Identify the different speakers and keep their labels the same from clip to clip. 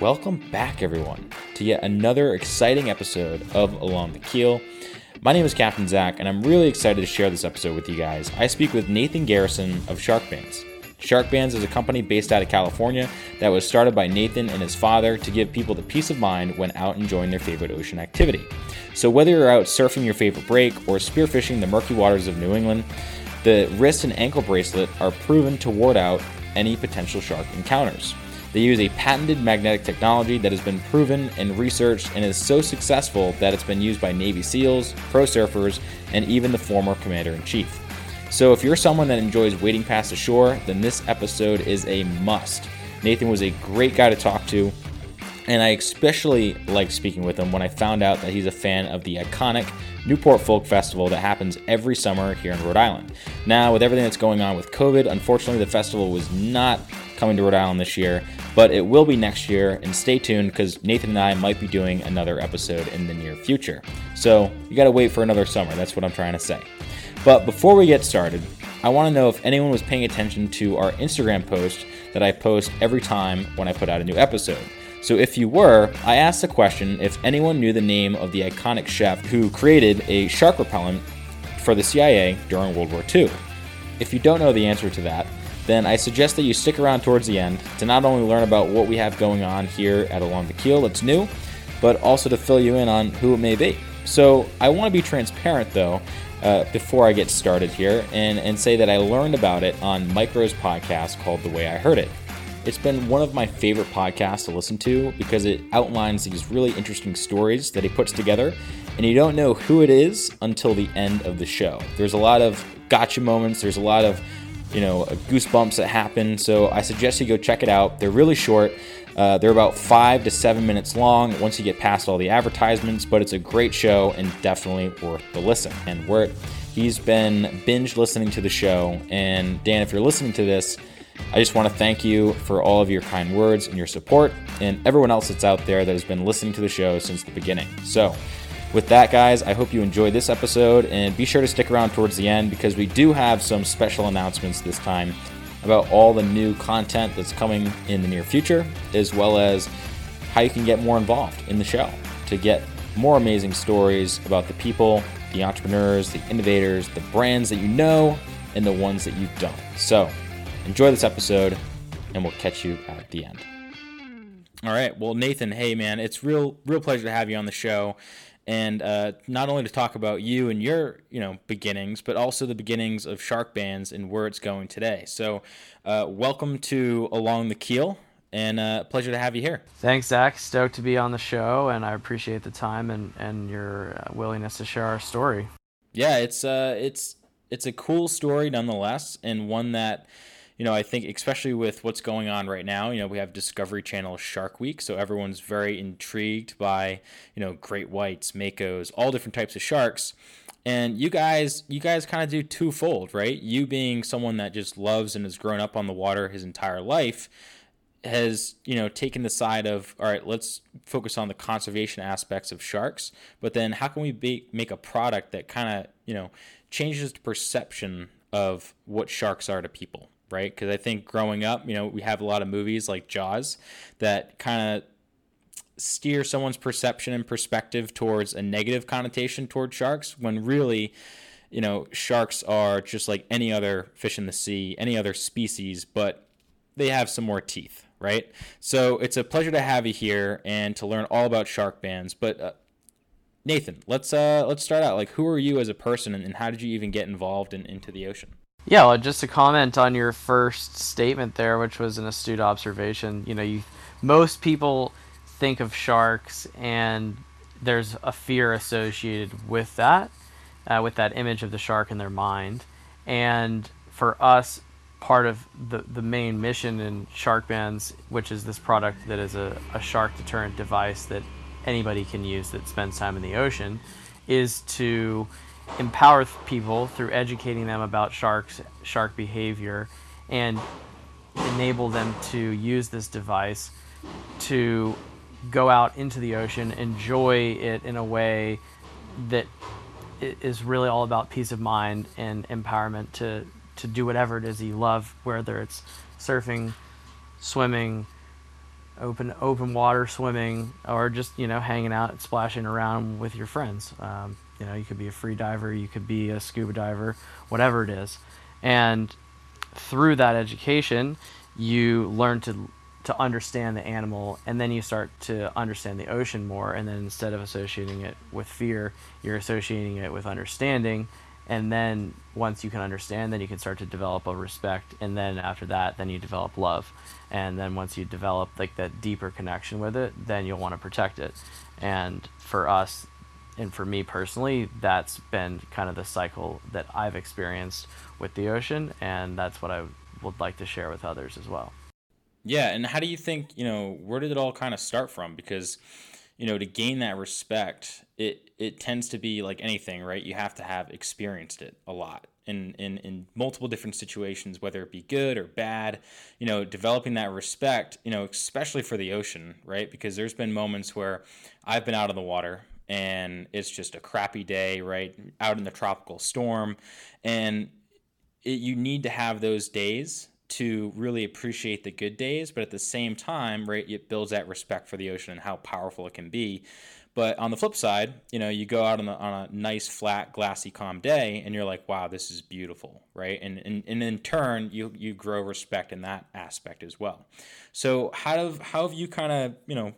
Speaker 1: Welcome back, everyone, to yet another exciting episode of Along the Keel. My name is Captain Zach, and I'm really excited to share this episode with you guys. I speak with Nathan Garrison of Sharkbanz. Shark Bands is a company based out of California that was started by Nathan and his father to give people the peace of mind when out enjoying their favorite ocean activity. So, whether you're out surfing your favorite break or spearfishing the murky waters of New England, the wrist and ankle bracelet are proven to ward out any potential shark encounters. They use a patented magnetic technology that has been proven and researched and is so successful that it's been used by Navy SEALs, pro surfers, and even the former commander in chief. So, if you're someone that enjoys wading past the shore, then this episode is a must. Nathan was a great guy to talk to, and I especially liked speaking with him when I found out that he's a fan of the iconic Newport Folk Festival that happens every summer here in Rhode Island. Now, with everything that's going on with COVID, unfortunately, the festival was not coming to Rhode Island this year, but it will be next year. And stay tuned because Nathan and I might be doing another episode in the near future. So you got to wait for another summer. That's what I'm trying to say. But before we get started, I want to know if anyone was paying attention to our Instagram post that I post every time when I put out a new episode. So if you were, I asked the question if anyone knew the name of the iconic chef who created a shark repellent for the CIA during World War II. If you don't know the answer to that, then I suggest that you stick around towards the end to not only learn about what we have going on here at Along the Keel that's new, but also to fill you in on who it may be. So I want to be transparent though uh, before I get started here and, and say that I learned about it on Mike Rowe's podcast called The Way I Heard It. It's been one of my favorite podcasts to listen to because it outlines these really interesting stories that he puts together, and you don't know who it is until the end of the show. There's a lot of gotcha moments, there's a lot of you know goosebumps that happen, so I suggest you go check it out. They're really short. Uh, they're about five to seven minutes long once you get past all the advertisements, but it's a great show and definitely worth the listen. And we're, he's been binge listening to the show. And Dan, if you're listening to this, I just want to thank you for all of your kind words and your support, and everyone else that's out there that has been listening to the show since the beginning. So, with that, guys, I hope you enjoyed this episode, and be sure to stick around towards the end because we do have some special announcements this time about all the new content that's coming in the near future, as well as how you can get more involved in the show to get more amazing stories about the people, the entrepreneurs, the innovators, the brands that you know, and the ones that you don't. So, enjoy this episode, and we'll catch you at the end. All right. Well, Nathan, hey man, it's real real pleasure to have you on the show and uh, not only to talk about you and your you know beginnings, but also the beginnings of Sharkbanz and where it's going today. So, uh, welcome to Along the Keel, and uh, pleasure to have you here.
Speaker 2: Thanks, Zach. Stoked to be on the show, and I appreciate the time and and your uh, willingness to share our story.
Speaker 1: Yeah, it's uh, it's it's a cool story nonetheless, and one that you know, I think especially with what's going on right now, you know, we have Discovery Channel Shark Week, so everyone's very intrigued by, you know, great whites, makos, all different types of sharks. And you guys, you guys kind of do twofold, right? You being someone that just loves and has grown up on the water his entire life, has you know taken the side of all right, let's focus on the conservation aspects of sharks, but then how can we be, make a product that kind of you know changes the perception of what sharks are to people? Right? Because I think growing up, you know, we have a lot of movies like Jaws that kind of steer someone's perception and perspective towards a negative connotation towards sharks when really you know sharks are just like any other fish in the sea any other species but they have some more teeth right? So it's a pleasure to have you here and to learn all about Sharkbanz but uh, nathan let's uh let's start out. Like who are you as a person and, and how did you even get involved in, into the ocean
Speaker 2: yeah, well, just to comment on your first statement there, which was an astute observation. You know, you most people think of sharks, and there's a fear associated with that, uh, with that image of the shark in their mind. And for us, part of the, the main mission in Sharkbanz, which is this product that is a, a shark deterrent device that anybody can use that spends time in the ocean, is to empower people through educating them about sharks, shark behavior, and enable them to use this device to go out into the ocean, enjoy it in a way that is really all about peace of mind and empowerment to to do whatever it is you love, whether it's surfing, swimming, open open water swimming or just you know hanging out splashing around with your friends. Um, you know you could be a free diver you could be a scuba diver whatever it is. And through that education you learn to to understand the animal and then you start to understand the ocean more and then instead of associating it with fear you're associating it with understanding. And then once you can understand then you can start to develop a respect and then after that then you develop love. And then once you develop like that deeper connection with it then you'll want to protect it. And for us and for me personally that's been kind of the cycle that i've experienced with the ocean and that's what i would like to share with others as well
Speaker 1: yeah and how do you think you know where did it all kind of start from because you know, to gain that respect, it it tends to be like anything, right? You have to have experienced it a lot in in in multiple different situations, whether it be good or bad. You know, developing that respect, you know, especially for the ocean, right? Because there's been moments where I've been out on the water and it's just a crappy day, right? Out in the tropical storm, and it, you need to have those days to really appreciate the good days, but at the same time, right, it builds that respect for the ocean and how powerful it can be. But on the flip side, you know, you go out on, the, on a nice, flat, glassy, calm day, and you're like, "Wow, this is beautiful," right? And and, and in turn, you you grow respect in that aspect as well. So how have how have you kind of you know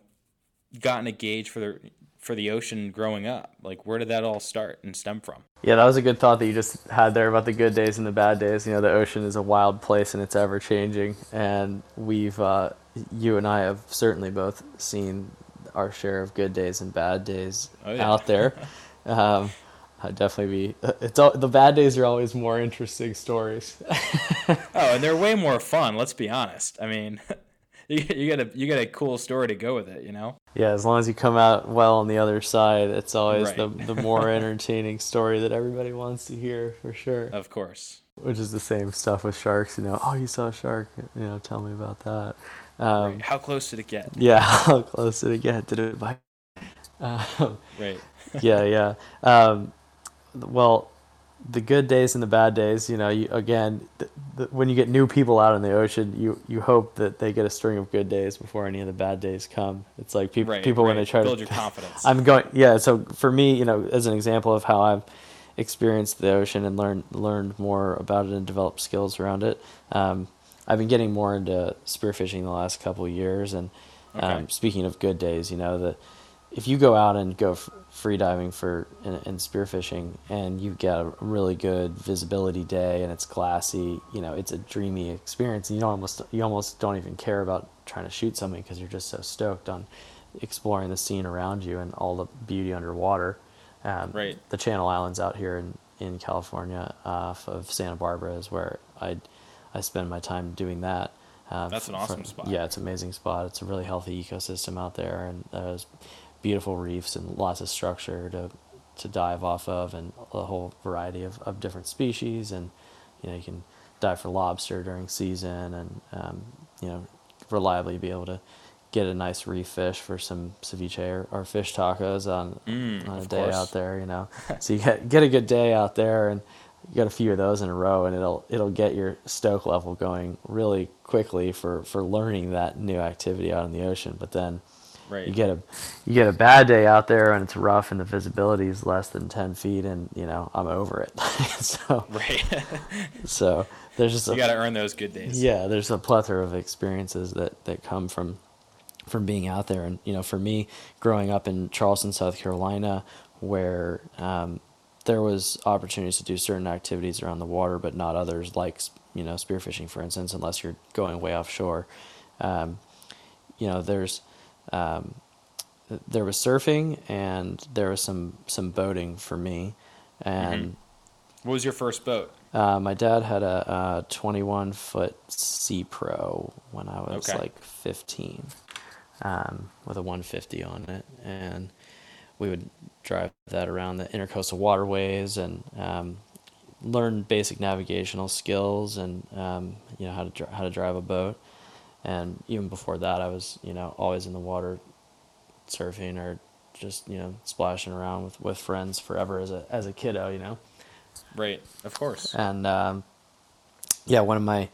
Speaker 1: gotten a gauge for the for the ocean growing up? Like, where did that all start and stem from?
Speaker 2: Yeah, that was a good thought that you just had there about the good days and the bad days. You know, the ocean is a wild place and it's ever changing, and we've, uh, you and I have certainly both seen our share of good days and bad days oh, yeah. out there. um, I'd definitely be. It's all, the bad days are always more interesting stories.
Speaker 1: oh, and they're way more fun. Let's be honest. I mean, you, you get a you get a cool story to go with it, you know.
Speaker 2: Yeah, as long as you come out well on the other side, it's always right. the the more entertaining story that everybody wants to hear for sure.
Speaker 1: Of course.
Speaker 2: Which is the same stuff with sharks, you know. Oh, you saw a shark, you know. Tell me about that.
Speaker 1: Um, right. How close did it get?
Speaker 2: Yeah, how close did it get? Did it bite?
Speaker 1: Um, right.
Speaker 2: yeah, yeah. Um, well, the good days and the bad days, you know, you, again, the, the, when you get new people out in the ocean, you, you hope that they get a string of good days before any of the bad days come. It's like people right, people right. when they try
Speaker 1: build
Speaker 2: to
Speaker 1: build your confidence.
Speaker 2: I'm going, yeah. So for me, you know, as an example of how I've experienced the ocean and learned learned more about it and developed skills around it, um, I've been getting more into spearfishing the last couple years. And okay. um, speaking of good days, you know, the if you go out and go free diving for and, and spearfishing and you get a really good visibility day and it's glassy you know it's a dreamy experience and you almost you almost don't even care about trying to shoot something because you're just so stoked on exploring the scene around you and all the beauty underwater.
Speaker 1: Um, right.
Speaker 2: the channel islands out here in in california off of santa barbara is where i i spend my time doing that.
Speaker 1: Uh, that's an awesome for, spot.
Speaker 2: yeah it's an amazing spot. It's a really healthy ecosystem out there and there's beautiful reefs and lots of structure to to dive off of and a whole variety of, of different species. And you know you can dive for lobster during season and um, you know reliably be able to get a nice reef fish for some ceviche or, or fish tacos on mm, on a day course. out there you know. So you get get a good day out there and you got a few of those in a row and it'll it'll get your stoke level going really quickly for for learning that new activity out in the ocean. But then
Speaker 1: Right.
Speaker 2: You get a you get a bad day out there and it's rough and the visibility is less than ten feet and you know I'm over it. so
Speaker 1: right.
Speaker 2: so there's just
Speaker 1: you got to earn those good days.
Speaker 2: Yeah, there's a plethora of experiences that that come from from being out there and you know for me growing up in Charleston, South Carolina, where um, there was opportunities to do certain activities around the water, but not others like you know spearfishing, for instance, unless you're going way offshore. Um, you know, there's um, there was surfing and there was some some boating for me. And mm-hmm.
Speaker 1: what was your first boat?
Speaker 2: Uh, my dad had a, a 21 foot Sea Pro when I was okay. like 15, um, with a 150 on it, and we would drive that around the intercoastal waterways and um, learn basic navigational skills and um, you know how to dr- how to drive a boat and even before that i was you know always in the water surfing or just you know splashing around with, with friends forever as a as a kiddo you know
Speaker 1: right of course
Speaker 2: and um, yeah one of my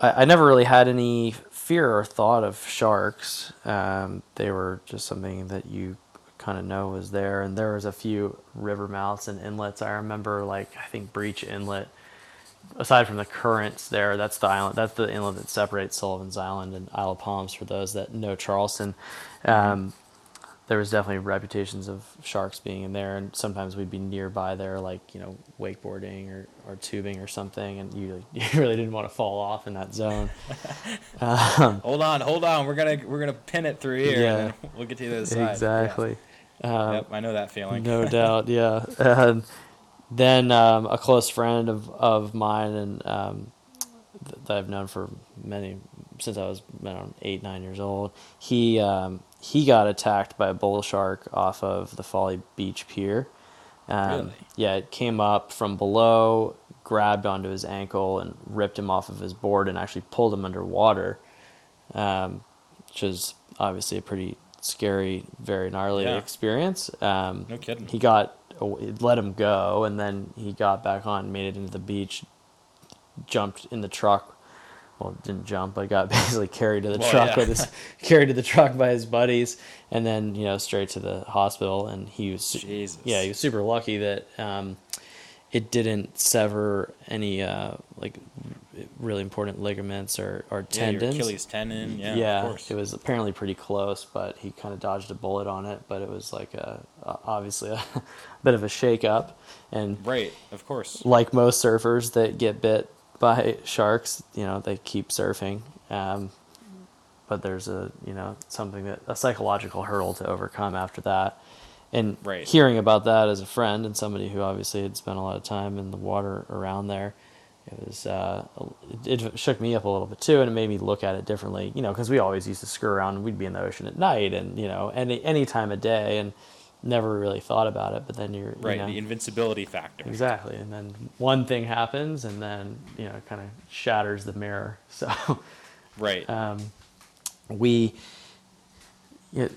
Speaker 2: I, I never really had any fear or thought of sharks. Um, they were just something that you kind of know was there, and there was a few river mouths and inlets. I remember, like I think Breach Inlet. Aside from the currents there, that's the island. That's the inlet that separates Sullivan's Island and Isle of Palms. For those that know Charleston, um, there was definitely reputations of sharks being in there, and sometimes we'd be nearby there, like you know, wakeboarding or, or tubing or something, and you you really didn't want to fall off in that zone.
Speaker 1: um, hold on, hold on, we're gonna we're gonna pin it through here, yeah, we'll get to the other side.
Speaker 2: Exactly.
Speaker 1: Yeah. Um, yep, I know that feeling.
Speaker 2: no doubt, yeah. And then um, a close friend of of mine and um, that I've known for many since I was around eight nine years old. He um, he got attacked by a bull shark off of the Folly Beach Pier. Um, really? Yeah, it came up from below, grabbed onto his ankle, and ripped him off of his board, and actually pulled him underwater, um, which is obviously a pretty scary, very gnarly yeah. experience. Um,
Speaker 1: no kidding.
Speaker 2: He got let him go, and then he got back on, made it into the beach, jumped in the truck well, didn't jump, but got basically carried to the well, truck yeah. with his carried to the truck by his buddies, and then you know straight to the hospital. And he was
Speaker 1: Jesus.
Speaker 2: yeah, he was super lucky that um, it didn't sever any uh, like really important ligaments or, or tendons. Yeah,
Speaker 1: Achilles tendon. Yeah,
Speaker 2: yeah it was apparently pretty close, but he kind of dodged a bullet on it. But it was like a, obviously a bit of a shake up, and
Speaker 1: right, of course,
Speaker 2: like most surfers that get bit by sharks, you know, they keep surfing. Um, but there's a, you know, something that a psychological hurdle to overcome after that. And
Speaker 1: right.
Speaker 2: hearing about that as a friend and somebody who obviously had spent a lot of time in the water around there, it was uh, it, shook me up a little bit too, and it made me look at it differently. You know, because we always used to screw around and we'd be in the ocean at night, and you know, any any time of day, and never really thought about it, but then you're
Speaker 1: right
Speaker 2: you know,
Speaker 1: the invincibility factor
Speaker 2: exactly, and then one thing happens, and then you know kind of shatters the mirror. So
Speaker 1: right,
Speaker 2: um, we yeah,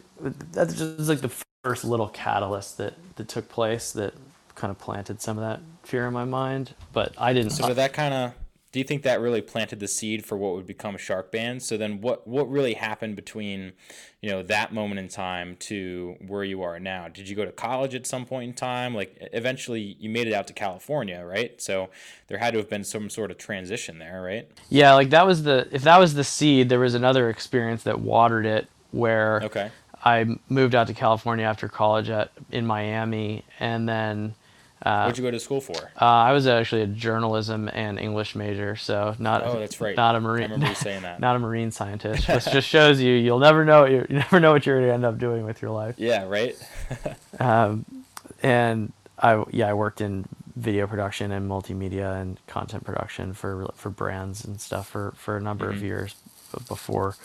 Speaker 2: that's just like the first little catalyst that that took place that kind of planted some of that fear in my mind. But I didn't.
Speaker 1: So that kind of do you think that really planted the seed for what would become Shark Band? So then, what what really happened between, you know, that moment in time to where you are now? Did you go to college at some point in time? Like, eventually, you made it out to California, right? So there had to have been some sort of transition there, right?
Speaker 2: Yeah, like that was the if that was the seed, there was another experience that watered it where
Speaker 1: okay.
Speaker 2: I moved out to California after college at in Miami, and then
Speaker 1: uh, What'd you go to school for?
Speaker 2: Uh, I was actually a journalism and English major, so not.
Speaker 1: Oh, that's right.
Speaker 2: Not a marine.
Speaker 1: I remember you saying that.
Speaker 2: Not a marine scientist, which just shows you you'll never know you never know what you're going to end up doing with your life.
Speaker 1: Yeah. Right.
Speaker 2: um, and I yeah I worked in video production and multimedia and content production for for brands and stuff for for a number mm-hmm. of years before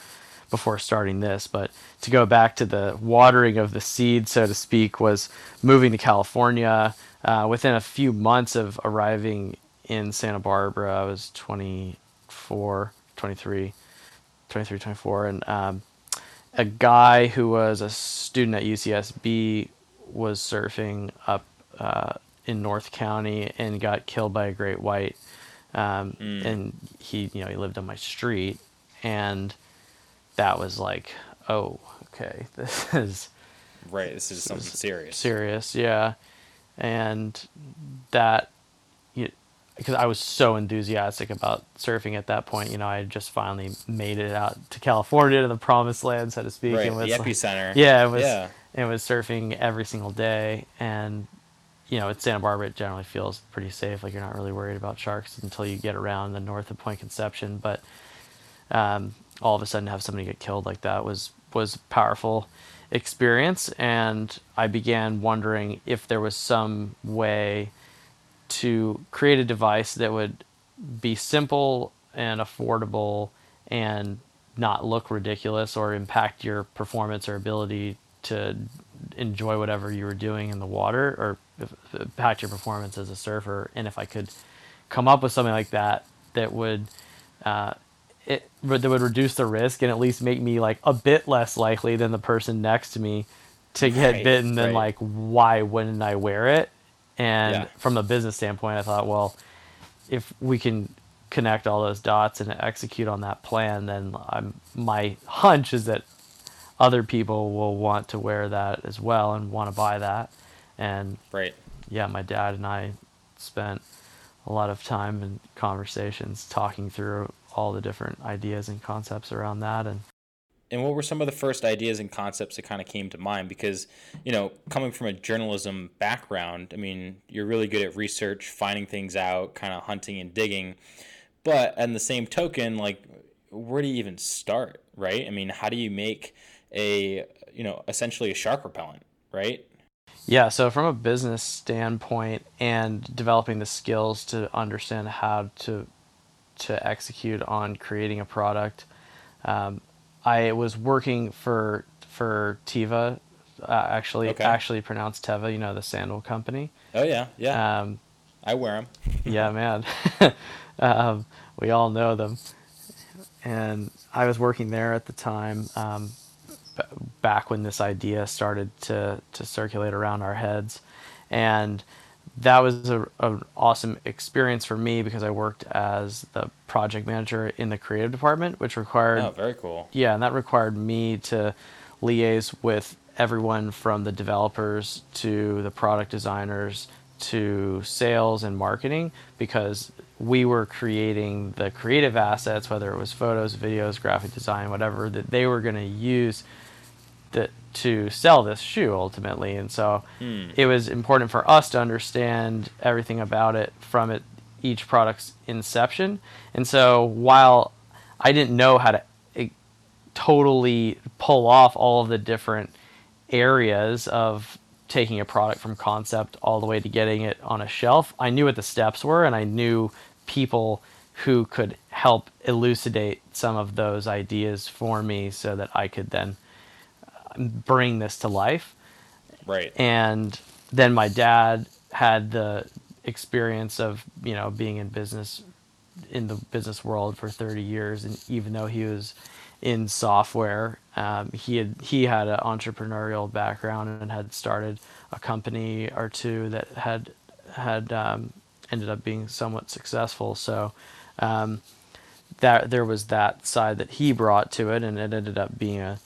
Speaker 2: before starting this. But to go back to the watering of the seed, so to speak, was moving to California uh, within a few months of arriving in Santa Barbara, I was 24, 23, 23, 24, and um, a guy who was a student at UCSB was surfing up uh, in North County and got killed by a great white. Um, mm. And he, you know, he lived on my street, and that was like, oh, okay, this is
Speaker 1: right. This is something serious.
Speaker 2: Serious, yeah and that because I was so enthusiastic about surfing at that point. You know, I had just finally made it out to California to the promised land, so to speak.
Speaker 1: Right, was the epicenter.
Speaker 2: Like, yeah, it was. Yeah. It was surfing every single day, and you know, at Santa Barbara, it generally feels pretty safe. Like you're not really worried about sharks until you get around the north of Point Conception. But um, all of a sudden, have somebody get killed like that was was powerful experience, and I began wondering if there was some way to create a device that would be simple and affordable and not look ridiculous or impact your performance or ability to enjoy whatever you were doing in the water or impact your performance as a surfer. And if I could come up with something like that that would uh, it that would reduce the risk and at least make me like a bit less likely than the person next to me to get right, bitten then right. like why wouldn't I wear it? And yeah. from a business standpoint, I thought, well, if we can connect all those dots and execute on that plan, then I'm my hunch is that other people will want to wear that as well and want to buy that. And
Speaker 1: right.
Speaker 2: yeah, my dad and I spent a lot of time and conversations talking through all the different ideas and concepts around that and
Speaker 1: and what were some of the first ideas and concepts that kind of came to mind? Because you know coming from a journalism background i mean you're really good at research finding things out kind of hunting and digging. But in the same token like where do you even start right? I mean how do you make a you know essentially a shark repellent right?
Speaker 2: Yeah so from a business standpoint and developing the skills to understand how to to execute on creating a product. Um, i was working for for teva uh, actually okay. actually pronounced teva you know the sandal company.
Speaker 1: Oh yeah yeah. Um, i wear them
Speaker 2: yeah man. Um, we all know them. And i was working there at the time um, back when this idea started to to circulate around our heads, and that was a, an awesome experience for me because I worked as the project manager in the creative department, which required
Speaker 1: oh very cool.
Speaker 2: Yeah, and that required me to liaise with everyone from the developers to the product designers to sales and marketing because we were creating the creative assets, whether it was photos, videos, graphic design, whatever, that they were going to use to sell this shoe ultimately. And so hmm. it was important for us to understand everything about it from it each product's inception. And so while I didn't know how to eh, totally pull off all of the different areas of taking a product from concept all the way to getting it on a shelf, I knew what the steps were and I knew people who could help elucidate some of those ideas for me so that I could then bring this to life.
Speaker 1: Right.
Speaker 2: And then my dad had the experience of you know being in business in the business world for 30 years and even though he was in software um, he had he had an entrepreneurial background and had started a company or two that had had um, ended up being somewhat successful so um, that there was that side that he brought to it and it ended up being a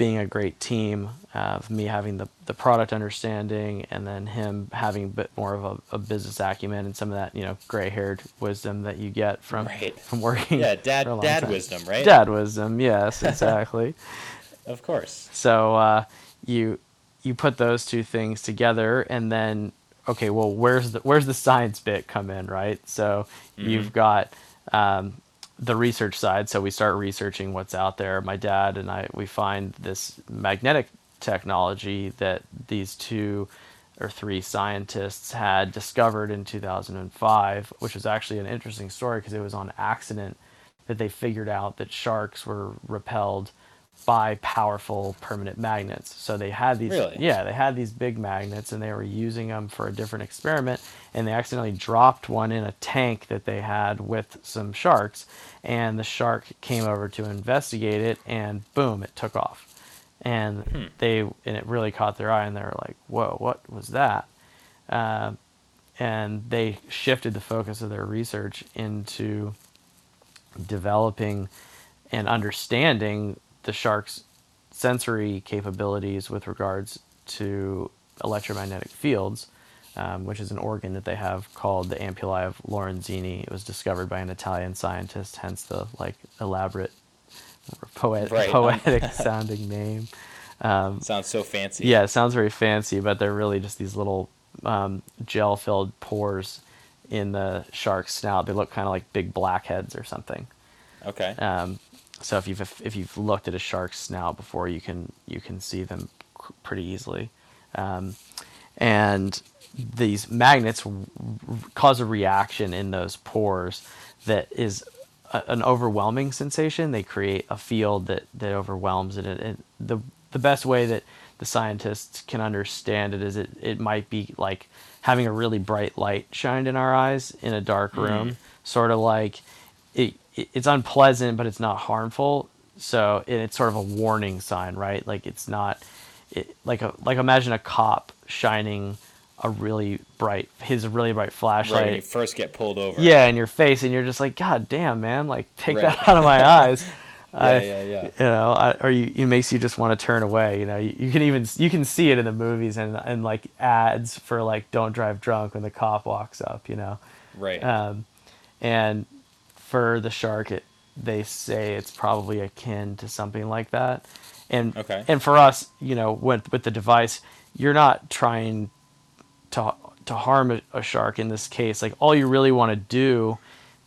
Speaker 2: being a great team of me having the, the product understanding and then him having a bit more of a, a business acumen and some of that you know gray haired wisdom that you get from
Speaker 1: right.
Speaker 2: from working
Speaker 1: yeah dad dad time. wisdom right
Speaker 2: dad wisdom yes exactly
Speaker 1: of course
Speaker 2: so uh, you you put those two things together and then okay well where's the where's the science bit come in right so mm-hmm. you've got um, the research side. So we start researching what's out there. My dad and I we find this magnetic technology that these two or three scientists had discovered in 2005, which was actually an interesting story because it was on accident that they figured out that sharks were repelled by powerful permanent magnets. So they had these
Speaker 1: really?
Speaker 2: yeah, they had these big magnets and they were using them for a different experiment and they accidentally dropped one in a tank that they had with some sharks and the shark came over to investigate it and boom, it took off. And hmm. they and it really caught their eye and they were like, "Whoa, what was that?" Uh, and they shifted the focus of their research into developing and understanding the shark's sensory capabilities with regards to electromagnetic fields, um, which is an organ that they have called the ampullae of Lorenzini. It was discovered by an Italian scientist, hence the like elaborate, poet- right. poetic sounding name.
Speaker 1: Um, sounds so fancy.
Speaker 2: Yeah, it sounds very fancy, but they're really just these little um, gel-filled pores in the shark's snout. They look kind of like big blackheads or something.
Speaker 1: Okay.
Speaker 2: Um, so if you've if you've looked at a shark's snout before, you can you can see them pretty easily, um, and these magnets cause a reaction in those pores that is a, an overwhelming sensation. They create a field that that overwhelms it. And the the best way that the scientists can understand it is it, it might be like having a really bright light shined in our eyes in a dark room, mm. sort of like it it's unpleasant, but it's not harmful. So it's sort of a warning sign, right? Like it's not, it, like a like imagine a cop shining a really bright his really bright flashlight.
Speaker 1: Right, when you first get pulled over.
Speaker 2: Yeah, in your face, and you're just like, God damn, man! Like, take right. that out of my eyes.
Speaker 1: yeah, I, yeah, yeah. You
Speaker 2: know, I, or you, it makes you just want to turn away. You know, you, you, can even you can see it in the movies and and like ads for like don't drive drunk when the cop walks up. You know,
Speaker 1: right.
Speaker 2: Um, and for the shark, it they say it's probably akin to something like that. And
Speaker 1: okay.
Speaker 2: and for us, you know, with with the device, you're not trying to to harm a, a shark in this case. Like all you really want to do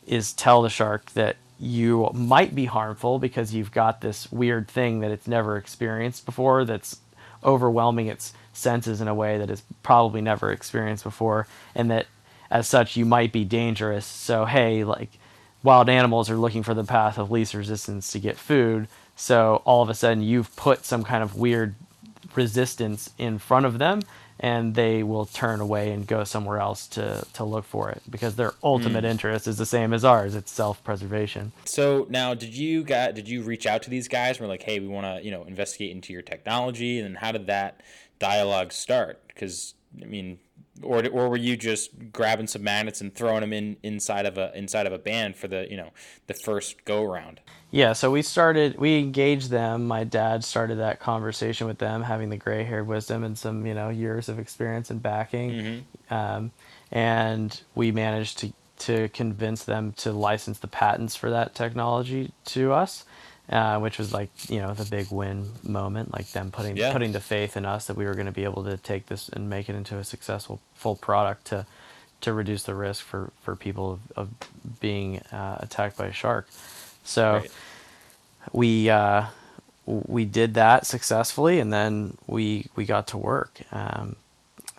Speaker 2: is tell the shark that you might be harmful because you've got this weird thing that it's never experienced before that's overwhelming its senses in a way that it's probably never experienced before and that as such you might be dangerous so hey like wild animals are looking for the path of least resistance to get food. So all of a sudden you've put some kind of weird resistance in front of them and they will turn away and go somewhere else to, to look for it because their ultimate mm. interest is the same as ours. It's self-preservation.
Speaker 1: So now did you got did you reach out to these guys and were like hey we want to you know investigate into your technology and how did that dialogue start? Because i mean or or were you just grabbing some magnets and throwing them in inside of a inside of a band for the you know the first go around?
Speaker 2: Yeah, so we started we engaged them. My dad started that conversation with them, having the gray haired wisdom and some you know years of experience and backing, mm-hmm. um, and we managed to to convince them to license the patents for that technology to us uh, which was like you know the big win moment, like them putting yeah. putting the faith in us that we were going to be able to take this and make it into a successful full product to to reduce the risk for for people of, of being uh, attacked by a shark. So right. we uh, we did that successfully, and then we we got to work. Um,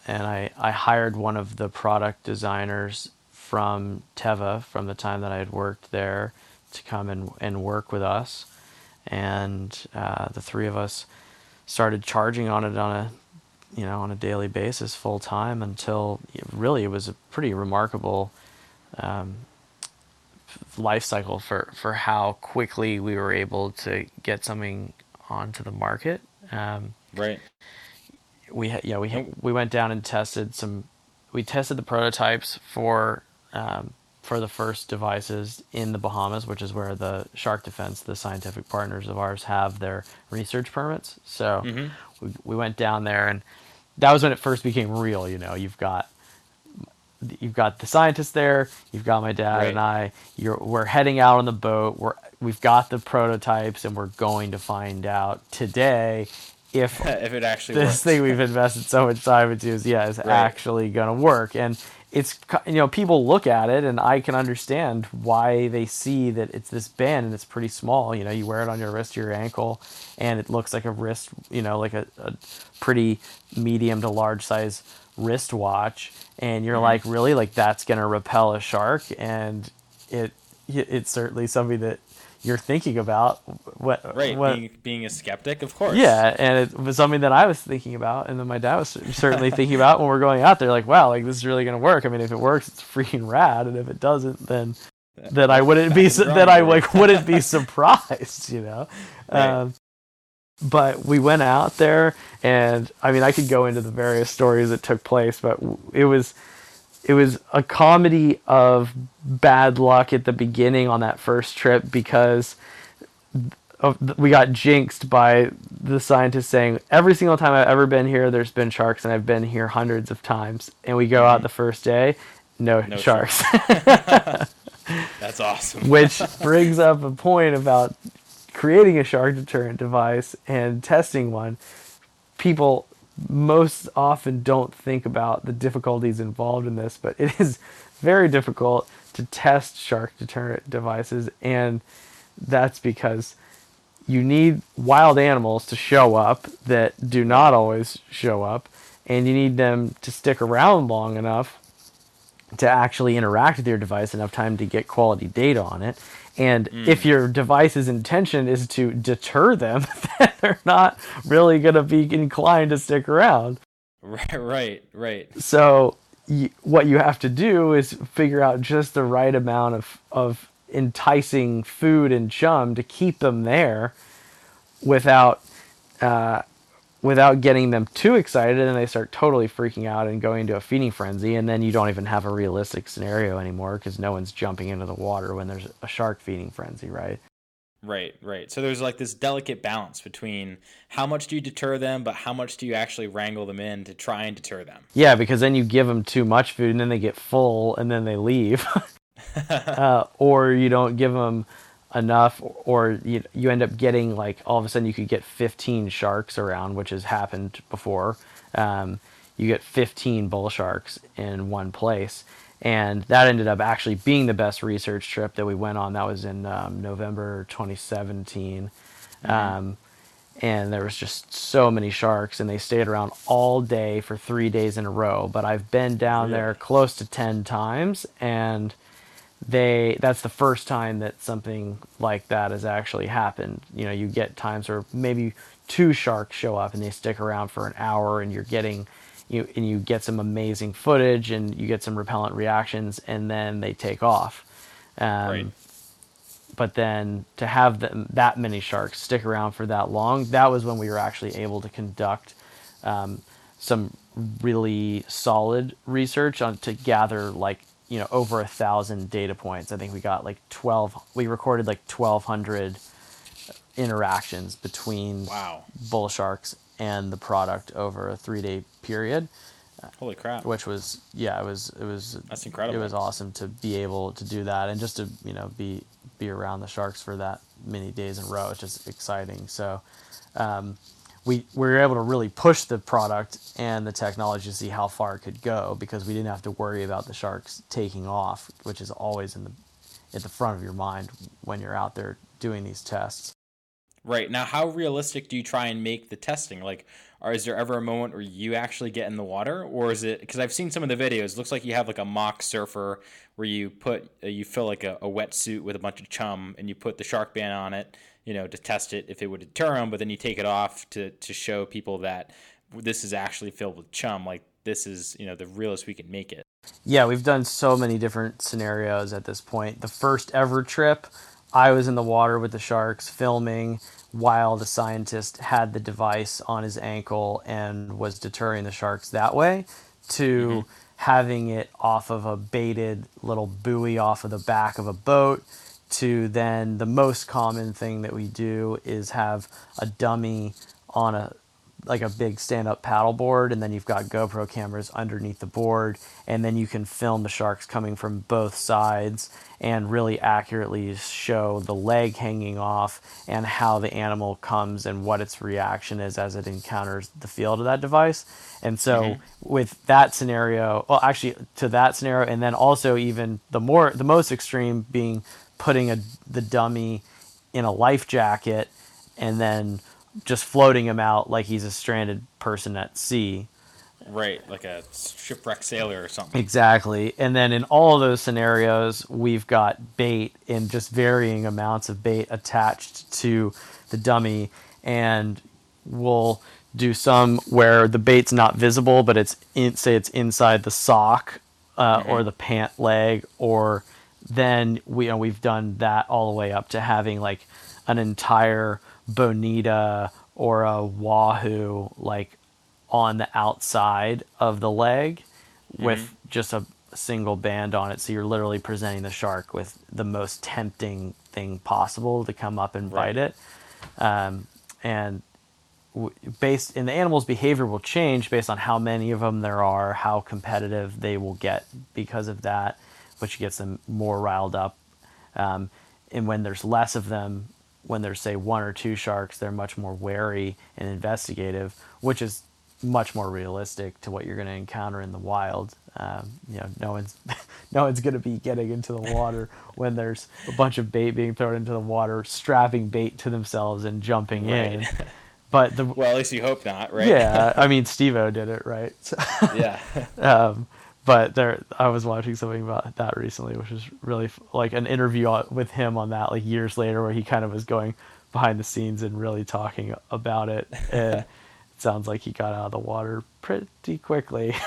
Speaker 2: and I, I hired one of the product designers from Teva from the time that I had worked there to come and, and work with us and uh, the three of us started charging on it on a you know on a daily basis full time until really it was a pretty remarkable um, life cycle for for how quickly we were able to get something onto the market. Um,
Speaker 1: right.
Speaker 2: we ha- yeah we we went down and tested some we tested the prototypes for um, for the first devices in the Bahamas, which is where the Shark Defense, the scientific partners of ours, have their research permits. So mm-hmm. we, we went down there, and that was when it first became real. You know, you've got you've got the scientists there, you've got my dad right. and I. You're, we're heading out on the boat. We're we've got the prototypes, and we're going to find out today if
Speaker 1: if it actually
Speaker 2: this
Speaker 1: works.
Speaker 2: thing we've invested so much time into is yeah is right. actually going to work and it's you know people look at it and I can understand why they see that it's this band and it's pretty small. You know, you wear it on your wrist or your ankle, and it looks like a wrist. You know, like a, a pretty medium to large size wristwatch, and you're mm-hmm. like, really, like that's gonna repel a shark, and it it's certainly something that you're thinking about what
Speaker 1: right
Speaker 2: what,
Speaker 1: being, being a skeptic of course.
Speaker 2: Yeah and it was something that i was thinking about and then my dad was certainly thinking about when we're going out there like wow like this is really going to work. I mean if it works it's freaking rad and if it doesn't then then i wouldn't be then i like wouldn't be surprised you know? Right. um, but we went out there and i mean i could go into the various stories that took place but it was it was a comedy of bad luck at the beginning on that first trip because of, we got jinxed by the scientist saying every single time I've ever been here, there's been sharks, and I've been here hundreds of times. And we go out the first day, no, no sharks.
Speaker 1: That's awesome.
Speaker 2: Which brings up a point about creating a shark deterrent device and testing one. People most often don't think about the difficulties involved in this, but it is very difficult to test shark deterrent devices, and that's because you need wild animals to show up that do not always show up, and you need them to stick around long enough to actually interact with your device enough time to get quality data on it. And mm. if your device's intention is to deter them, then they're not really going to be inclined to stick around.
Speaker 1: Right, right, right.
Speaker 2: So y- what you have to do is figure out just the right amount of of enticing food and chum to keep them there without uh, without getting them too excited and they start totally freaking out and going into a feeding frenzy and then you don't even have a realistic scenario anymore because no one's jumping into the water when there's a shark feeding frenzy right?
Speaker 1: Right right. So there's like this delicate balance between how much do you deter them but how much do you actually wrangle them in to try and deter them?
Speaker 2: Yeah because then you give them too much food and then they get full and then they leave. Uh, or you don't give them enough or you, you end up getting like all of a sudden you could get 15 sharks around which has happened before. Um, you get 15 bull sharks in one place. And that ended up actually being the best research trip that we went on. That was in um, november 2017 mm-hmm. um, and there was just so many sharks and they stayed around all day for three days in a row. But i've been down really? there close to 10 times and they that's the first time that something like that has actually happened. You know, you get times where maybe two sharks show up and they stick around for an hour and you're getting you and you get some amazing footage and you get some repellent reactions and then they take off. Um, right. But then to have them, that many sharks stick around for that long, that was when we were actually able to conduct um, some really solid research on to gather like you know over a thousand data points. I think we got like twelve. We recorded like twelve hundred interactions between
Speaker 1: wow.
Speaker 2: bull sharks and the product over a three day period.
Speaker 1: Holy crap!
Speaker 2: Which was yeah, it was it was
Speaker 1: that's incredible.
Speaker 2: It was awesome to be able to do that and just to you know be be around the sharks for that many days in a row. It's just exciting. So. Um, we, we were able to really push the product and the technology to see how far it could go because we didn't have to worry about the sharks taking off, which is always in the at the front of your mind when you're out there doing these tests.
Speaker 1: Right. Now, how realistic do you try and make the testing? Like, are, is there ever a moment where you actually get in the water, or is it because I've seen some of the videos? It looks like you have like a mock surfer where you put you fill like a, a wetsuit with a bunch of chum and you put the shark band on it you know, to test it if it would deter them, but then you take it off to, to show people that this is actually filled with chum. Like this is, you know, the realest we can make it.
Speaker 2: Yeah, we've done so many different scenarios at this point. The first ever trip, I was in the water with the sharks filming while the scientist had the device on his ankle and was deterring the sharks that way to mm-hmm. having it off of a baited little buoy off of the back of a boat to then the most common thing that we do is have a dummy on a like a big stand-up paddleboard and then you've got GoPro cameras underneath the board and then you can film the sharks coming from both sides and really accurately show the leg hanging off and how the animal comes and what its reaction is as it encounters the field of that device. And so mm-hmm. with that scenario, well actually to that scenario and then also even the more the most extreme being putting a, the dummy in a life jacket and then just floating him out like he's a stranded person at sea.
Speaker 1: Right, like a shipwreck sailor or something.
Speaker 2: Exactly. And then in all those scenarios, we've got bait in just varying amounts of bait attached to the dummy. And we'll do some where the bait's not visible, but it's in, say it's inside the sock uh, mm-hmm. or the pant leg or then we you know we've done that all the way up to having like an entire bonita or a wahoo like on the outside of the leg mm-hmm. with just a single band on it so you're literally presenting the shark with the most tempting thing possible to come up and bite right. it um, and based in the animal's behavior will change based on how many of them there are how competitive they will get because of that which gets them more riled up. Um, and when there's less of them, when there's say one or two sharks, they're much more wary and investigative, which is much more realistic to what you're going to encounter in the wild. Um, you know, no one's no one's going to be getting into the water when there's a bunch of bait being thrown into the water, strapping bait to themselves and jumping right. in. But the
Speaker 1: well, at least you hope not, right?
Speaker 2: Yeah, I mean, Steve-O did it, right? So,
Speaker 1: yeah.
Speaker 2: um, but there i was watching something about that recently which was really like an interview with him on that like years later where he kind of was going behind the scenes and really talking about it. And it sounds like he got out of the water pretty quickly.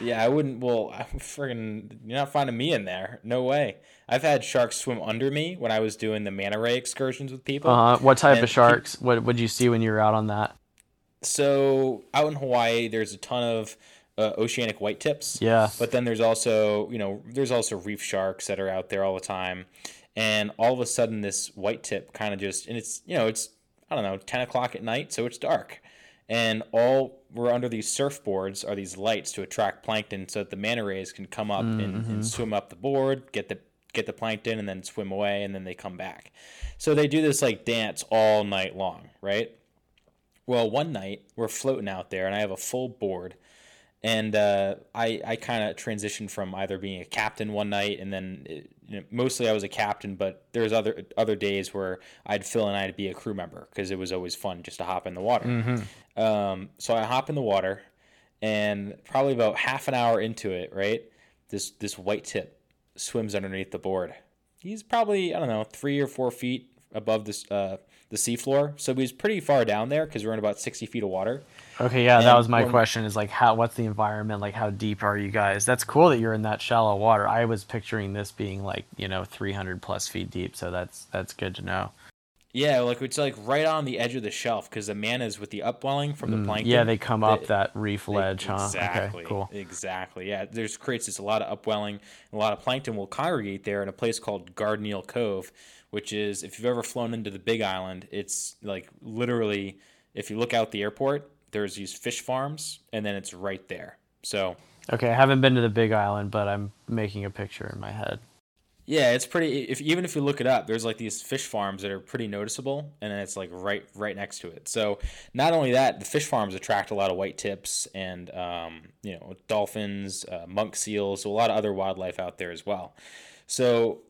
Speaker 1: Yeah i wouldn't well i'm friggin you're not finding me in there. No way. I've had sharks swim under me when i was doing the manta ray excursions with people.
Speaker 2: Uh-huh. what type of sharks? He, what would you see when you were out on that?
Speaker 1: So out in Hawaii, there's a ton of uh, oceanic white tips.
Speaker 2: Yeah.
Speaker 1: But then there's also, you know, there's also reef sharks that are out there all the time. And all of a sudden, this white tip kind of just, and it's, you know, it's, I don't know, 10 o'clock at night, so it's dark. And all we're under these surfboards are these lights to attract plankton so that the manta rays can come up and, and swim up the board, get the get the plankton and then swim away and then they come back. So they do this like dance all night long, right? Well, one night we're floating out there and I have a full board and uh, I I kind of transitioned from either being a captain one night and then it, you know, mostly I was a captain, but there's other other days where I'd fill and I'd be a crew member because it was always fun just to hop in the water. Um, so I hop in the water, and probably about half an hour into it, right, this this white tip swims underneath the board. He's probably I don't know three or four feet above this uh, the seafloor, so he's pretty far down there because we're in about sixty feet of water.
Speaker 2: Okay, yeah, that was my question. Is like, how? What's the environment? Like, how deep are you guys? That's cool that you're in that shallow water. I was picturing this being like, you know, 300 plus feet deep. So that's that's good to know.
Speaker 1: Yeah, like it's like right on the edge of the shelf because the mantas with the upwelling from the
Speaker 2: Mm,
Speaker 1: plankton.
Speaker 2: yeah, they come up
Speaker 1: they-
Speaker 2: that reef
Speaker 1: they-
Speaker 2: ledge, huh?
Speaker 1: Exactly.
Speaker 2: Okay, cool.
Speaker 1: Exactly. Yeah, there's creates this a lot of upwelling. A lot of plankton will congregate there in a place called Garden Eel Cove, which is if you've ever flown into the Big Island, it's like literally if you look out the airport, there's these fish farms, and then it's right there. So
Speaker 2: Okay, I haven't been to the Big Island, but I'm making a picture in my head.
Speaker 1: Yeah, it's pretty. If even if you look it up, there's like these fish farms that are pretty noticeable, and then it's like right right next to it. So not only that, the fish farms attract a lot of white tips and um, you know dolphins, uh, monk seals, so a lot of other wildlife out there as well. So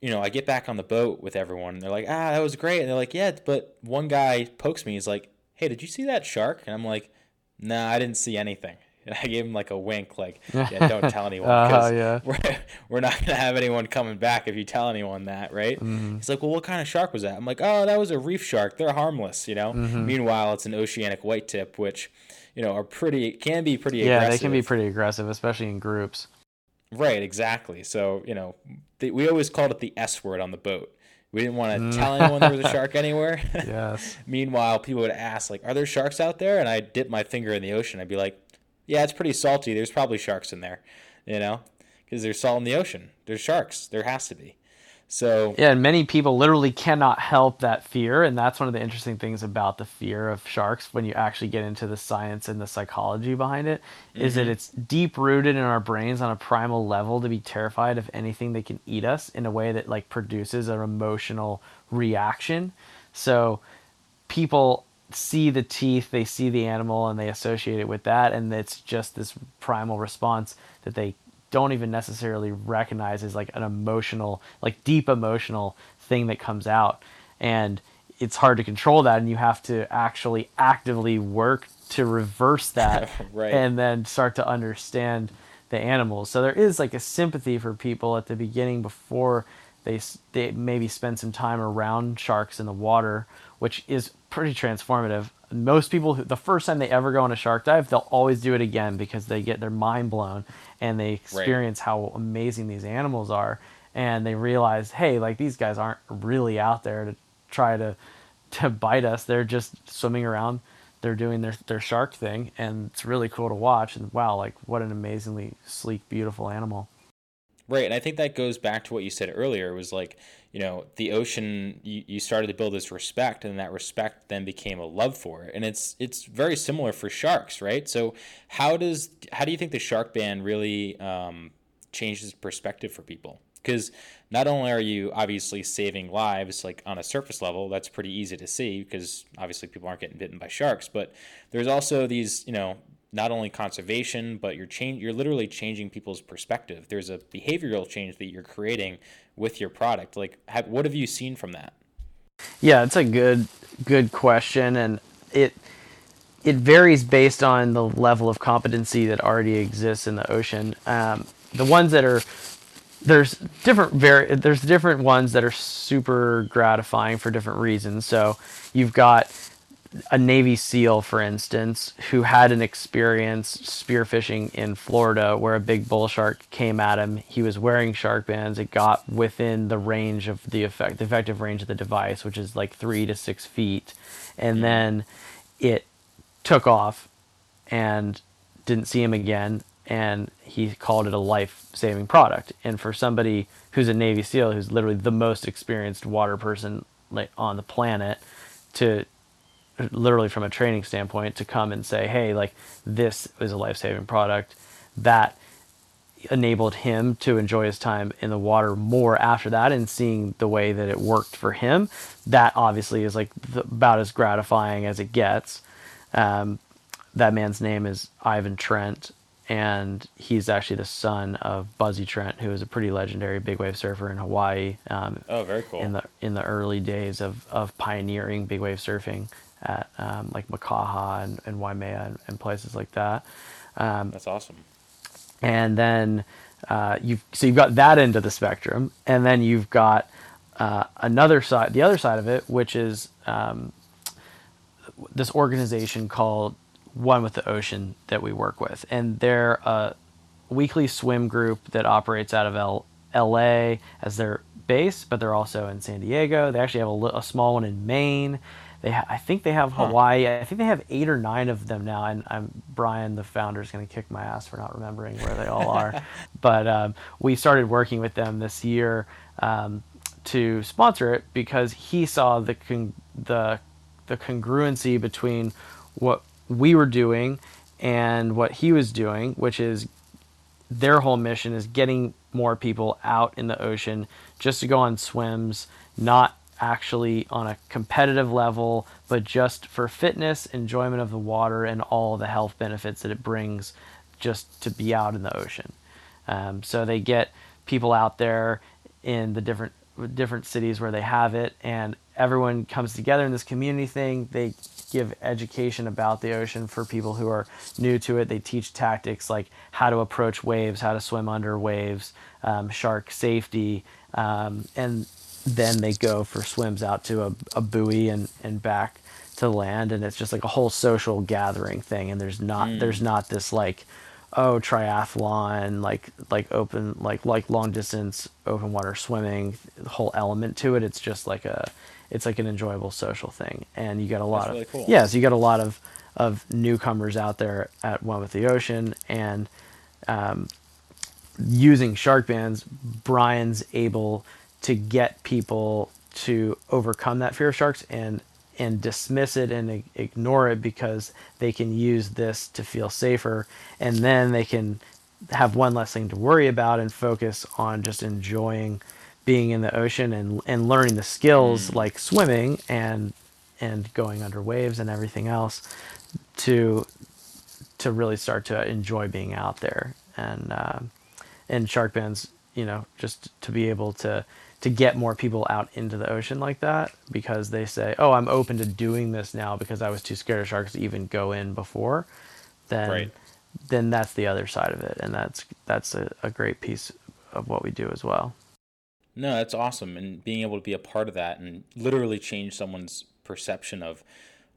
Speaker 1: you know, I get back on the boat with everyone, and they're like, "Ah, that was great," and they're like, "Yeah," but one guy pokes me. He's like, "Hey, did you see that shark?" And I'm like, "Nah, I didn't see anything." And I gave him like a wink, like, "Yeah, don't tell anyone."
Speaker 2: Uh,
Speaker 1: 'cause
Speaker 2: yeah.
Speaker 1: we're, we're not going to have anyone coming back if you tell anyone that, right?
Speaker 2: Mm-hmm.
Speaker 1: He's like, well, what kind of shark was that? I'm like, oh, that was a reef shark. They're harmless, you know?
Speaker 2: Mm-hmm.
Speaker 1: Meanwhile, it's an oceanic white tip, which, you know, are pretty, can be pretty aggressive.
Speaker 2: Yeah,
Speaker 1: aggressive.
Speaker 2: they can be pretty aggressive, especially in groups.
Speaker 1: Right, exactly. So, you know, they, we always called it the S word on the boat. We didn't want
Speaker 2: Mm.
Speaker 1: to tell anyone there was a shark anywhere.
Speaker 2: Yes.
Speaker 1: Meanwhile, people would ask, like, are there sharks out there? And I'd dip my finger in the ocean. I'd be like, yeah, it's pretty salty. There's probably sharks in there, you know? Because there's salt in the ocean. There's sharks. There has to be. So,
Speaker 2: Yeah, and many people literally cannot help that fear, and that's one of the interesting things about the fear of sharks when you actually get into the science and the psychology behind it, is that mm-hmm. it's deep rooted in our brains on a primal level to be terrified of anything that can eat us in a way that like produces an emotional reaction. So people see the teeth, they see the animal, and they associate it with that, and it's just this primal response that they don't even necessarily recognize as like an emotional, like deep emotional thing that comes out, and it's hard to control that, and you have to actually actively work to reverse that,
Speaker 1: Right.
Speaker 2: and then start to understand the animals. So there is like a sympathy for people at the beginning before they they maybe spend some time around sharks in the water, which is pretty transformative. Most people, who, the first time they ever go on a shark dive, they'll always do it again because they get their mind blown and they experience how amazing these animals are, and they realize, hey, like these guys aren't really out there to try to to bite us. They're just swimming around. They're doing their their shark thing, and it's really cool to watch. And wow, like what an amazingly sleek, beautiful animal.
Speaker 1: Right, and I think that goes back to what you said earlier. Was like, you know, the ocean. You, you started to build this respect, and that respect then became a love for it. And it's it's very similar for sharks, right? So how does how do you think the Sharkbanz really um, changes perspective for people? Because not only are you obviously saving lives, like on a surface level, that's pretty easy to see because obviously people aren't getting bitten by sharks, but there's also these, you know, not only conservation, but you're change you're literally changing people's perspective. There's a behavioral change that you're creating with your product. Like, have, what have you seen from that?
Speaker 2: Yeah, it's a good good question, and it it varies based on the level of competency that already exists in the ocean. Um, the ones that are there's different vari- there's different ones that are super gratifying for different reasons. So you've got a Navy SEAL, for instance, who had an experience spearfishing in Florida where a big bull shark came at him. He was wearing Sharkbanz. It got within the range of the effect, the effective range of the device, which is like three to six feet, and then it took off and didn't see him again and he called it a life-saving product and for somebody who's a navy seal who's literally the most experienced water person on the planet to literally from a training standpoint to come and say hey like this is a life-saving product that enabled him to enjoy his time in the water more after that and seeing the way that it worked for him that obviously is like the, about as gratifying as it gets. Um, that man's name is ivan trent and he's actually the son of buzzy trent who is a pretty legendary big wave surfer in hawaii um,
Speaker 1: oh very cool.
Speaker 2: in the in the early days of, of pioneering big wave surfing at um, like makaha and, and waimea and, and places like that
Speaker 1: um, that's awesome
Speaker 2: and then uh, you've so you've got that end of the spectrum, and then you've got uh, another side, the other side of it, which is um, this organization called One with the Ocean that we work with, and they're a weekly swim group that operates out of L- L.A. as their base, but they're also in San Diego. They actually have a, a small one in Maine, they ha- I think they have huh. Hawaii. I think they have eight or nine of them now. And I'm Brian, the founder, is going to kick my ass for not remembering where they all are. but um, we started working with them this year um, to sponsor it because he saw the con- the the congruency between what we were doing and what he was doing, which is their whole mission is getting more people out in the ocean just to go on swims, not actually on a competitive level, but just for fitness, enjoyment of the water, and all the health benefits that it brings just to be out in the ocean. Um, so they get people out there in the different different cities where they have it, and everyone comes together in this community thing. They give education about the ocean for people who are new to it. They teach tactics like how to approach waves, how to swim under waves, um, shark safety, um, and then they go for swims out to a, a buoy and, and back to land and it's just like a whole social gathering thing and there's not mm. there's not this like oh triathlon like like open like like long distance open water swimming whole element to it it's just like a it's like an enjoyable social thing and you got a lot That's of really cool. yeah so you got a lot of of newcomers out there at one with the ocean and um, using Sharkbanz brian's able to get people to overcome that fear of sharks and and dismiss it and ignore it because they can use this to feel safer and then they can have one less thing to worry about and focus on just enjoying being in the ocean and and learning the skills mm. like swimming and and going under waves and everything else to to really start to enjoy being out there and uh, and Sharkbanz you know just to be able to to get more people out into the ocean like that because they say, "Oh, I'm open to doing this now because I was too scared of sharks to even go in before." Then right. then that's the other side of it and that's that's a, a great piece of what we do as well.
Speaker 1: No, that's awesome and being able to be a part of that and literally change someone's perception of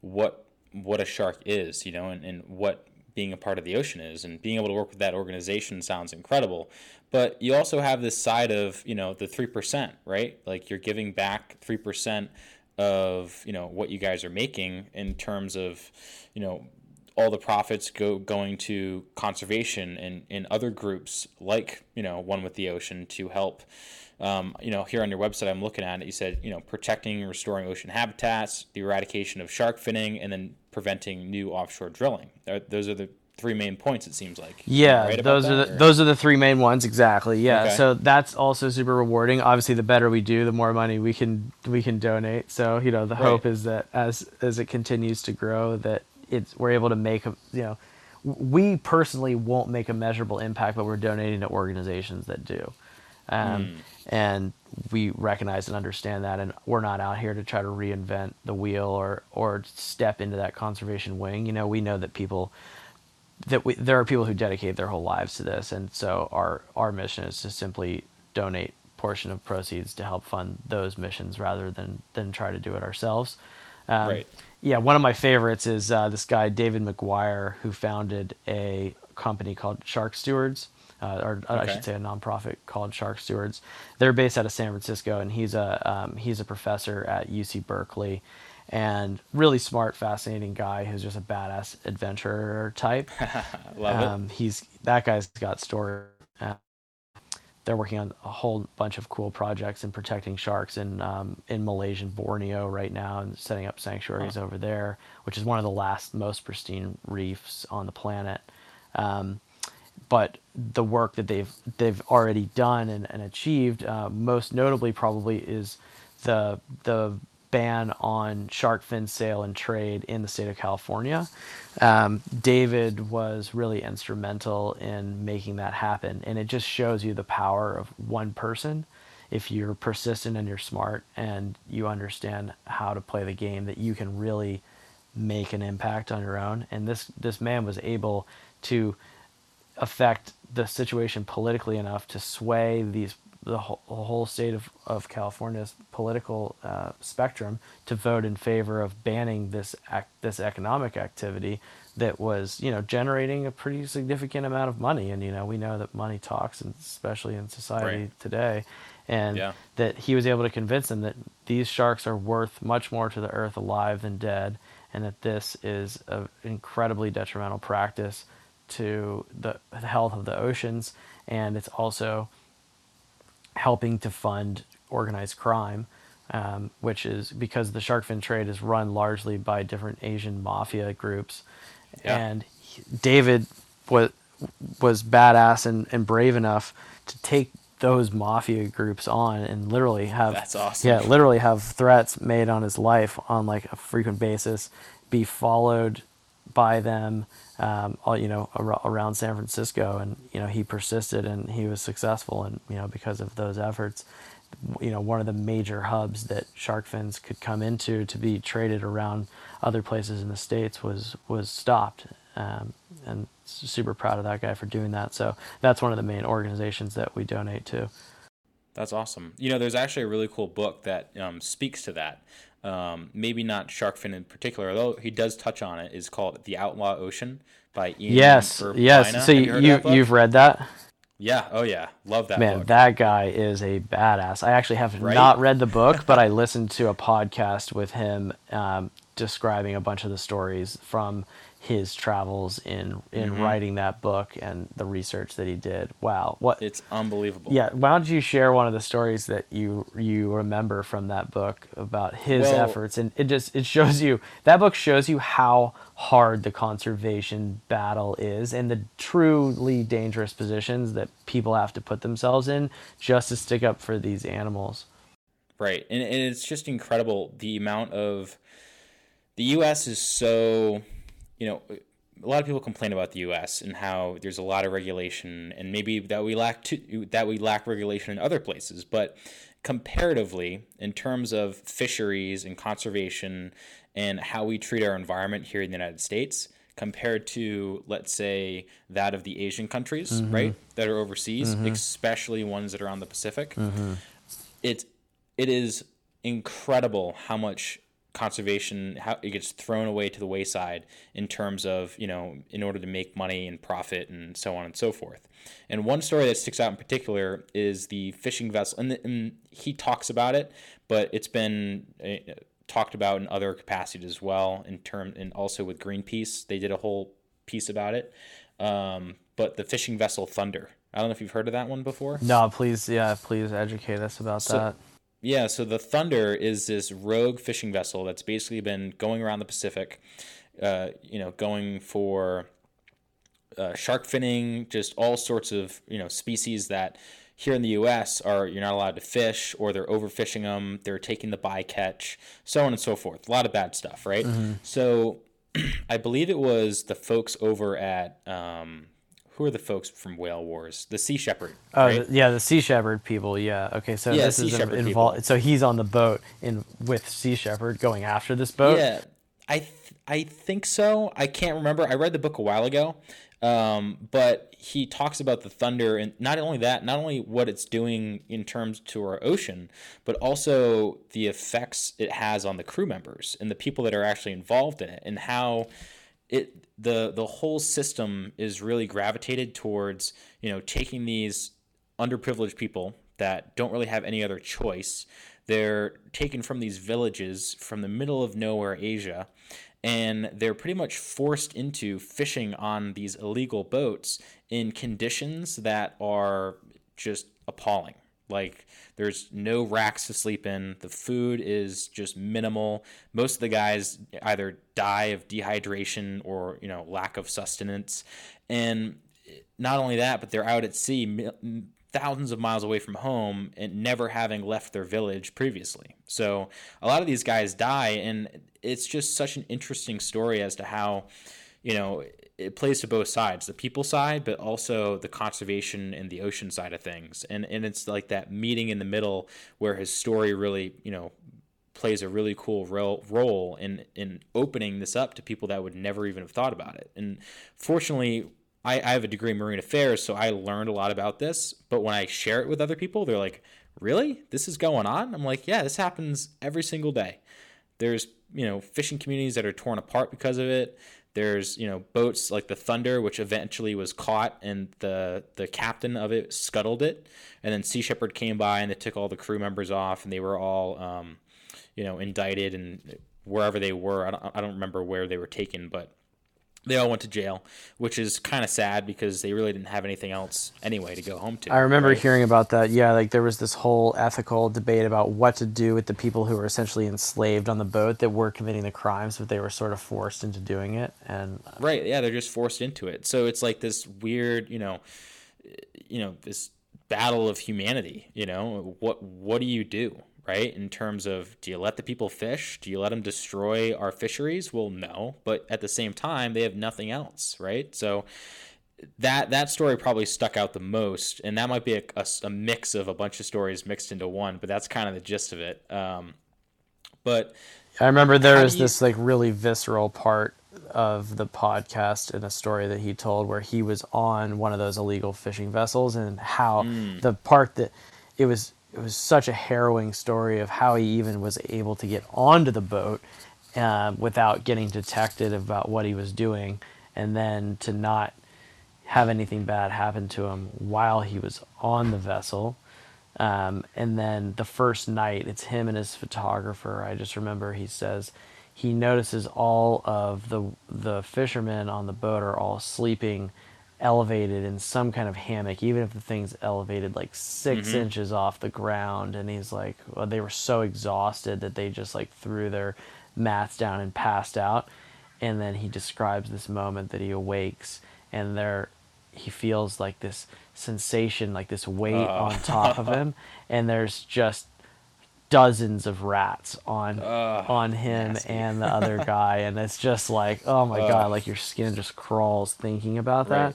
Speaker 1: what what a shark is, you know, and, and what being a part of the ocean is and being able to work with that organization sounds incredible. But you also have this side of you know the 3% right? Like you're giving back 3% of you know what you guys are making in terms of you know all the profits go going to conservation and in other groups like you know one with the ocean to help um, you know here on your website i'm looking at it you said you know protecting and restoring ocean habitats the eradication of shark finning and then preventing new offshore drilling those are the three main points. It seems like.
Speaker 2: Yeah, right those are the, those are the three main ones exactly. Yeah, okay. so that's also super rewarding. Obviously, the better we do, the more money we can we can donate. So you know, the right. hope is that as as it continues to grow, that it's we're able to make a you know, we personally won't make a measurable impact, but we're donating to organizations that do. Um, mm. And we recognize and understand that, and we're not out here to try to reinvent the wheel or or step into that conservation wing. You know, we know that people that we, there are people who dedicate their whole lives to this, and so our our mission is to simply donate portion of proceeds to help fund those missions rather than than try to do it ourselves. Um, right. Yeah, one of my favorites is uh, this guy David McGuire who founded a company called Shark Stewards, uh, or okay. I should say a nonprofit called Shark Stewards. They're based out of San Francisco, and he's a um, he's a professor at UC Berkeley, and really smart, fascinating guy who's just a badass adventurer type.
Speaker 1: Love um,
Speaker 2: it. He's that guy's got story. Uh, they're working on a whole bunch of cool projects in protecting sharks in um, in Malaysian Borneo right now and setting up sanctuaries huh. over there, which is one of the last most pristine reefs on the planet. Um, but the work that they've they've already done and, and achieved, uh, most notably probably is the the ban on shark fin sale and trade in the state of California. Um, David was really instrumental in making that happen, and it just shows you the power of one person. If you're persistent and you're smart and you understand how to play the game, that you can really make an impact on your own. And this this man was able to affect the situation politically enough to sway these the whole, the whole state of, of California's political uh, spectrum to vote in favor of banning this act, this economic activity that was you know generating a pretty significant amount of money and you know we know that money talks and especially in society right. today and yeah. that he was able to convince them that these sharks are worth much more to the earth alive than dead and that this is an incredibly detrimental practice to the, health of the oceans and it's also helping to fund organized crime, um, which is because the shark fin trade is run largely by different Asian mafia groups. Yeah. And David was was badass and, and brave enough to take those mafia groups on and literally have
Speaker 1: that's awesome.
Speaker 2: Yeah, literally have threats made on his life on like a frequent basis, be followed by them, um, all, you know, ar- around San Francisco, and you know, he persisted and he was successful, and you know, because of those efforts, you know, one of the major hubs that shark fins could come into to be traded around other places in the states was was stopped, um, and super proud of that guy for doing that. So that's one of the main organizations that we donate to.
Speaker 1: That's awesome. You know, there's actually a really cool book that um, speaks to that um, maybe not shark fin in particular, although he does touch on it, is called The Outlaw Ocean by Ian
Speaker 2: Yes, Urbina. yes. So you, you you've read that?
Speaker 1: Yeah. Oh yeah. Love that.
Speaker 2: Man,
Speaker 1: book.
Speaker 2: that guy is a badass. I actually have right? not read the book, but I listened to a podcast with him um, describing a bunch of the stories from his travels in in mm-hmm. writing that book and the research that he did. Wow, what
Speaker 1: it's unbelievable.
Speaker 2: Yeah, why don't you share one of the stories that you you remember from that book about his well, efforts and it just it shows you that book shows you how hard the conservation battle is and the truly dangerous positions that people have to put themselves in just to stick up for these animals.
Speaker 1: Right. And, and it's just incredible the amount of the US is so you know, a lot of people complain about the U.S. and how there's a lot of regulation, and maybe that we lack to, that we lack regulation in other places. But comparatively, in terms of fisheries and conservation and how we treat our environment here in the United States, compared to let's say that of the Asian countries, mm-hmm. right, that are overseas, mm-hmm. especially ones that are on the Pacific, mm-hmm. it it is incredible how much conservation how it gets thrown away to the wayside in terms of you know in order to make money and profit and so on and so forth. And one story that sticks out in particular is the fishing vessel and, the, and he talks about it but it's been uh, talked about in other capacities as well in term and also with greenpeace. They did a whole piece about it. Um, but the fishing vessel thunder. I don't know if you've heard of that one before.
Speaker 2: No please yeah please educate us about so, that
Speaker 1: yeah, so the Thunder is this rogue fishing vessel that's basically been going around the Pacific, uh, you know, going for uh, shark finning, just all sorts of you know species that here in the U.S. are you're not allowed to fish, or they're overfishing them, they're taking the bycatch, so on and so forth. A lot of bad stuff, right? Mm-hmm. So I believe it was the folks over at um, who are the folks from Whale Wars? The Sea Shepherd.
Speaker 2: Oh, right? yeah, the Sea Shepherd people. Yeah. Okay, so yeah, this is involved. So he's on the boat in with Sea Shepherd going after this boat.
Speaker 1: Yeah, I th- I think so. I can't remember. I read the book a while ago, um, but he talks about the thunder and not only that, not only what it's doing in terms to our ocean, but also the effects it has on the crew members and the people that are actually involved in it, and how it the the whole system is really gravitated towards you know taking these underprivileged people that don't really have any other choice. They're taken from these villages from the middle of nowhere Asia and they're pretty much forced into fishing on these illegal boats in conditions that are just appalling. Like there's no racks to sleep in. The food is just minimal. Most of the guys either die of dehydration or you know lack of sustenance, and not only that, but they're out at sea thousands of miles away from home and never having left their village previously. So a lot of these guys die, and it's just such an interesting story as to how, you know, it plays to both sides the people side, but also the conservation and the ocean side of things. And, and it's like that meeting in the middle where his story really, you know, plays a really cool role, in, in opening this up to people that would never even have thought about it. And fortunately, I, I have a degree in marine affairs, so I learned a lot about this. But when I share it with other people, they're like, really? This is going on? I'm like, yeah, this happens every single day. There's, you know, fishing communities that are torn apart because of it. There's, you know, boats like the Thunder, which eventually was caught and the the captain of it scuttled it. And then Sea Shepherd came by and they took all the crew members off and they were all, um, you know, indicted and wherever they were. I don't, I don't remember where they were taken, but they all went to jail, which is kind of sad because they really didn't have anything else anyway to go home to.
Speaker 2: I remember right? hearing about that. Yeah, like there was this whole ethical debate about what to do with the people who were essentially enslaved on the boat that were committing the crimes, but they were sort of forced into doing it. And
Speaker 1: uh, right, yeah, they're just forced into it. So it's like this weird, you know, you know, this battle of humanity. You know, what what do you do? Right? In terms of do you let the people fish? Do you let them destroy our fisheries? Well, no, but at the same time, they have nothing else, right? So that that story probably stuck out the most, and that might be a, a, a mix of a bunch of stories mixed into one, but that's kind of the gist of it. Um, but
Speaker 2: I remember there was you... this like really visceral part of the podcast in a story that he told where he was on one of those illegal fishing vessels and how mm. the part that it was it was such a harrowing story of how he even was able to get onto the boat uh, without getting detected about what he was doing, and then to not have anything bad happen to him while he was on the vessel. Um, and then the first night, it's him and his photographer. I just remember he says he notices all of the the fishermen on the boat are all sleeping elevated in some kind of hammock, even if the thing's elevated like 6 mm-hmm. inches off the ground. And he's like, well, they were so exhausted that they just like threw their mats down and passed out. And then he describes this moment that he awakes and there he feels like this sensation, like this weight on top of him. And there's just dozens of rats on uh, on him nasty. and the other guy and it's just like oh my uh, god like your skin just crawls thinking about that right.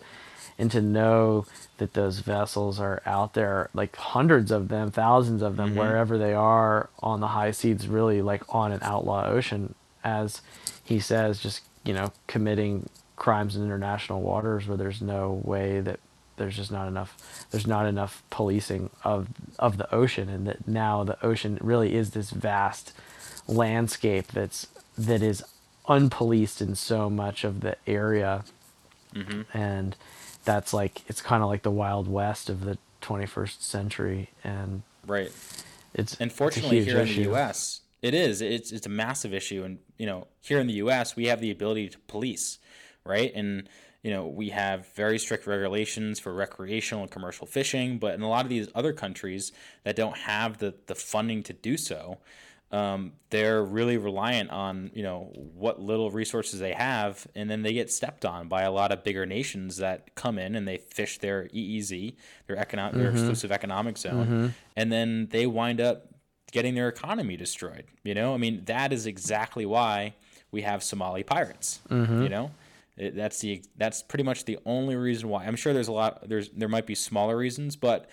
Speaker 2: and to know that those vessels are out there like hundreds of them thousands of them mm-hmm. wherever they are on the high seas really like on an outlaw ocean as he says just you know committing crimes in international waters where there's no way that there's just not enough there's not enough policing of of the ocean and that now the ocean really is this vast landscape that's that is unpoliced in so much of the area mm-hmm. and that's like it's kind of like the wild west of the 21st century and
Speaker 1: right it's unfortunately it's here issue. in the US it is it's it's a massive issue and you know here in the US we have the ability to police right and you know, we have very strict regulations for recreational and commercial fishing, but in a lot of these other countries that don't have the, the funding to do so, um, they're really reliant on you know what little resources they have, and then they get stepped on by a lot of bigger nations that come in and they fish their EEZ, their economic, mm-hmm. their exclusive economic zone, mm-hmm. and then they wind up getting their economy destroyed. You know, I mean that is exactly why we have Somali pirates. Mm-hmm. You know, it, that's the that's pretty much the only reason why. I'm sure there's a lot there's there might be smaller reasons, but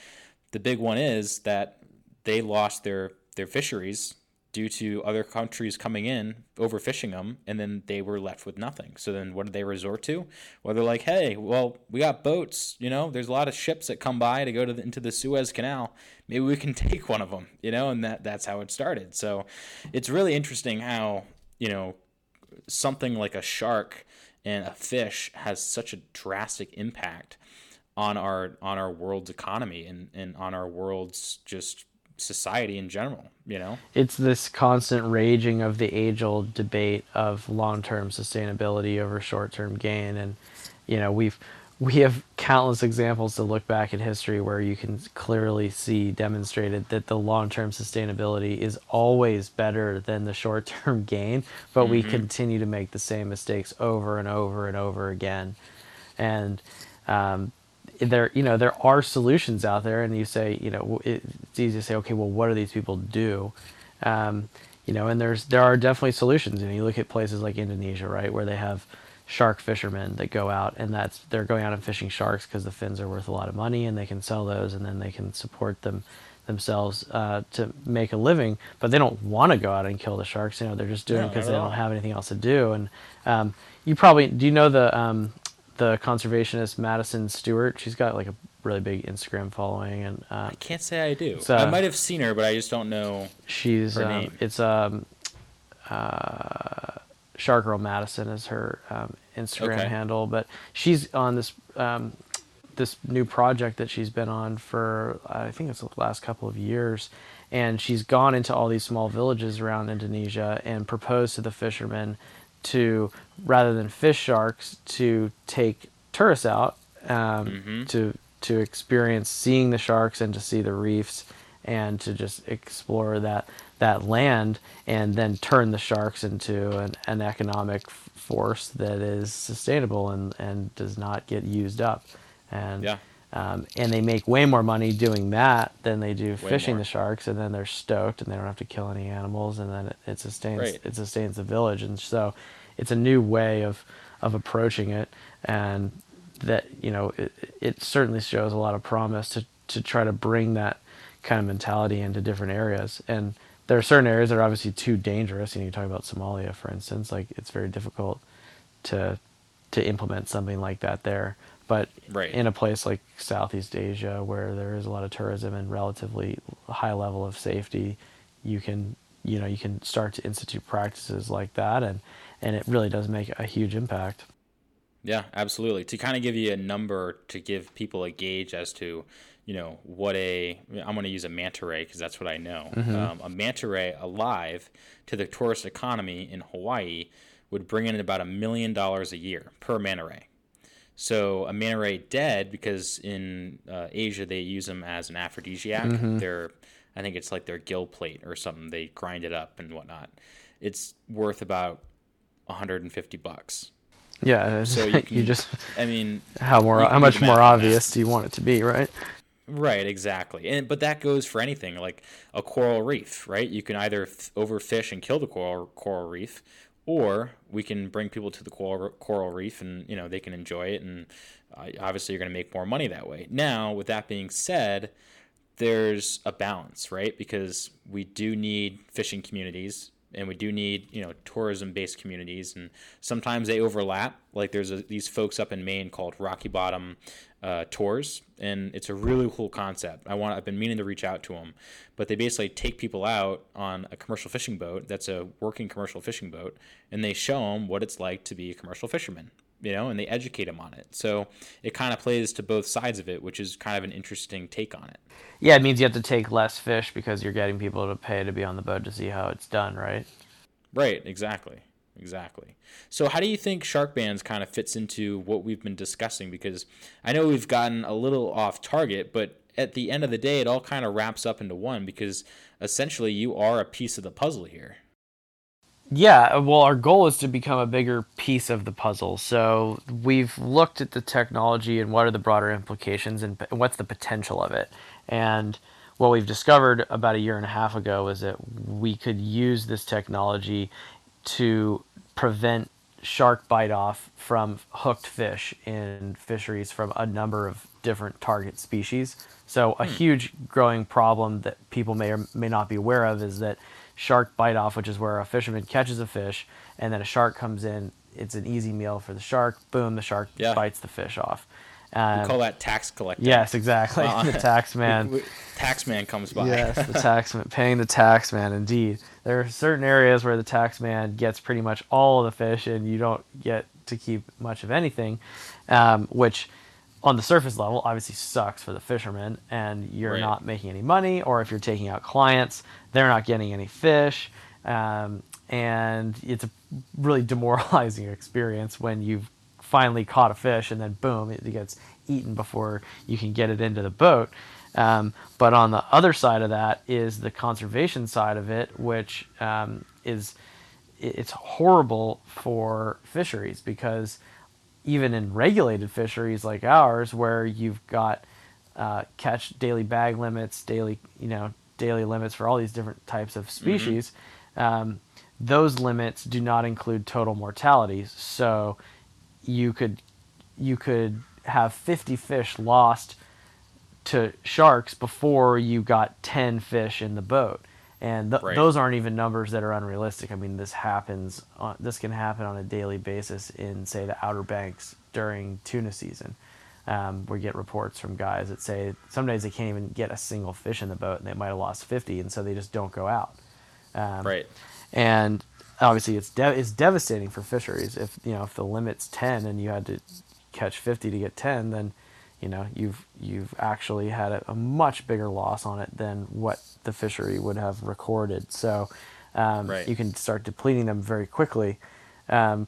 Speaker 1: the big one is that they lost their their fisheries due to other countries coming in overfishing them and then they were left with nothing. So then what did they resort to? Well they're like hey well we got boats you know there's a lot of ships that come by to go to the, into the suez canal. Maybe we can take one of them you know and that that's how it started. So it's really interesting how you know something like a shark and a fish has such a drastic impact on our on our world's economy and, and on our world's just society in general you know?
Speaker 2: It's this constant raging of the age old debate of long term sustainability over short term gain. And you know we've we have countless examples to look back in history where you can clearly see demonstrated that the long-term sustainability is always better than the short-term gain but mm-hmm. we continue to make the same mistakes over and over and over again. And um, there you know there are solutions out there and you say you know it's easy to say okay well what do these people do? Um, you know and there's there are definitely solutions. And you look at places like Indonesia right where they have shark fishermen that go out and that's they're going out and fishing sharks because the fins are worth a lot of money and they can sell those and then they can support them themselves uh, to make a living. But they don't want to go out and kill the sharks you know they're just doing it because they don't have anything else to do. And um, you probably do you know the um, the conservationist Madison Stewart? She's got like a really big Instagram following and uh,
Speaker 1: I can't say I do. So, I might have seen her but I just don't know
Speaker 2: she's um, it's um uh, Shark Girl Madison is her um, Instagram okay. handle, but she's on this um, this new project that she's been on for I think it's the last couple of years, and she's gone into all these small villages around Indonesia and proposed to the fishermen to rather than fish sharks to take tourists out um, mm-hmm. to to experience seeing the sharks and to see the reefs and to just explore that that land and then turn the sharks into an, an economic force that is sustainable and, and does not get used up. And yeah. Um, and they make way more money doing that than they do way fishing more. the sharks, and then they're stoked, and they don't have to kill any animals, and then it, it sustains right. it sustains the village, and so it's a new way of of approaching it, and that you know it, it certainly shows a lot of promise to to try to bring that kind of mentality into different areas, and there are certain areas that are obviously too dangerous. You know, you talk about Somalia, for instance, like it's very difficult to to implement something like that there. But right. in a place like Southeast Asia, where there is a lot of tourism and relatively high level of safety, you can you know you can start to institute practices like that, and and it really does make a huge impact.
Speaker 1: Yeah, absolutely. To kind of give you a number to give people a gauge as to you know what a I'm going to use a manta ray because that's what I know. Mm-hmm. Um, a manta ray alive to the tourist economy in Hawaii would bring in about a million dollars a year per manta ray. So a manta ray dead because in uh, Asia they use them as an aphrodisiac. Mm-hmm. They're I think it's like their gill plate or something. They grind it up and whatnot. It's worth about 150 bucks.
Speaker 2: Yeah, so you, can, you just
Speaker 1: I mean
Speaker 2: how more how much more obvious do you want it to be, right?
Speaker 1: Right, exactly. And but that goes for anything like a coral reef, right? You can either f- overfish and kill the coral coral reef, or we can bring people to the coral coral reef and you know they can enjoy it and uh, obviously you're going to make more money that way. Now, with that being said, there's a balance, right? Because we do need fishing communities and we do need you know tourism based communities and sometimes they overlap. Like there's a, these folks up in maine called rocky bottom uh, tours and it's a really cool concept. I want i've been meaning to reach out to them but they basically take people out on a commercial fishing boat that's a working commercial fishing boat and they show them what it's like to be a commercial fisherman you know and they educate them on it so it kind of plays to both sides of it which is kind of an interesting take on it
Speaker 2: yeah, it means you have to take less fish because you're getting people to pay to be on the boat to see how it's done, right?
Speaker 1: Right, exactly. Exactly. So, how do you think Sharkbanz kind of fits into what we've been discussing? Because I know we've gotten a little off target, but at the end of the day, it all kind of wraps up into one because essentially you are a piece of the puzzle here.
Speaker 2: Yeah, well, our goal is to become a bigger piece of the puzzle. So we've looked at the technology and what are the broader implications and what's the potential of it. And what we've discovered about a year and a half ago is that we could use this technology to prevent shark bite off from hooked fish in fisheries from a number of different target species. So, a hmm. huge growing problem that people may or may not be aware of is that shark bite off, which is where a fisherman catches a fish and then a shark comes in. It's an easy meal for the shark. Boom, the shark yeah. bites the fish off.
Speaker 1: Um, we call that tax collecting.
Speaker 2: Yes, exactly. Uh, the tax man.
Speaker 1: tax man comes by.
Speaker 2: yes, the tax man, paying the tax man. Indeed, there are certain areas where the tax man gets pretty much all of the fish, and you don't get to keep much of anything, um, which on the surface level obviously sucks for the fishermen and you're
Speaker 1: Right.
Speaker 2: not making any money or if you're taking out clients they're not getting any fish um, and it's a really demoralizing experience when you've finally caught a fish and then boom it gets eaten before you can get it into the boat um, but on the other side of that is the conservation side of it which um, is it's horrible for fisheries because even in regulated fisheries like ours, where you've got uh, catch daily bag limits, daily you know daily limits for all these different types of species, um, those limits do not include total mortalities. So you could you could have 50 fish lost to sharks before you got 10 fish in the boat and th-
Speaker 1: Right.
Speaker 2: those aren't even numbers that are unrealistic i mean this happens on, this can happen on a daily basis in say the outer banks during tuna season um, we get reports from guys that say some days they can't even get a single fish in the boat and they might have lost 50 and so they just don't go out um,
Speaker 1: Right.
Speaker 2: and obviously it's de- it's devastating for fisheries if you know if the limit's 10 and you had to catch 50 to get 10 then you know you've you've actually had a, a much bigger loss on it than what the fishery would have recorded. So um,
Speaker 1: Right.
Speaker 2: you can start depleting them very quickly. Um,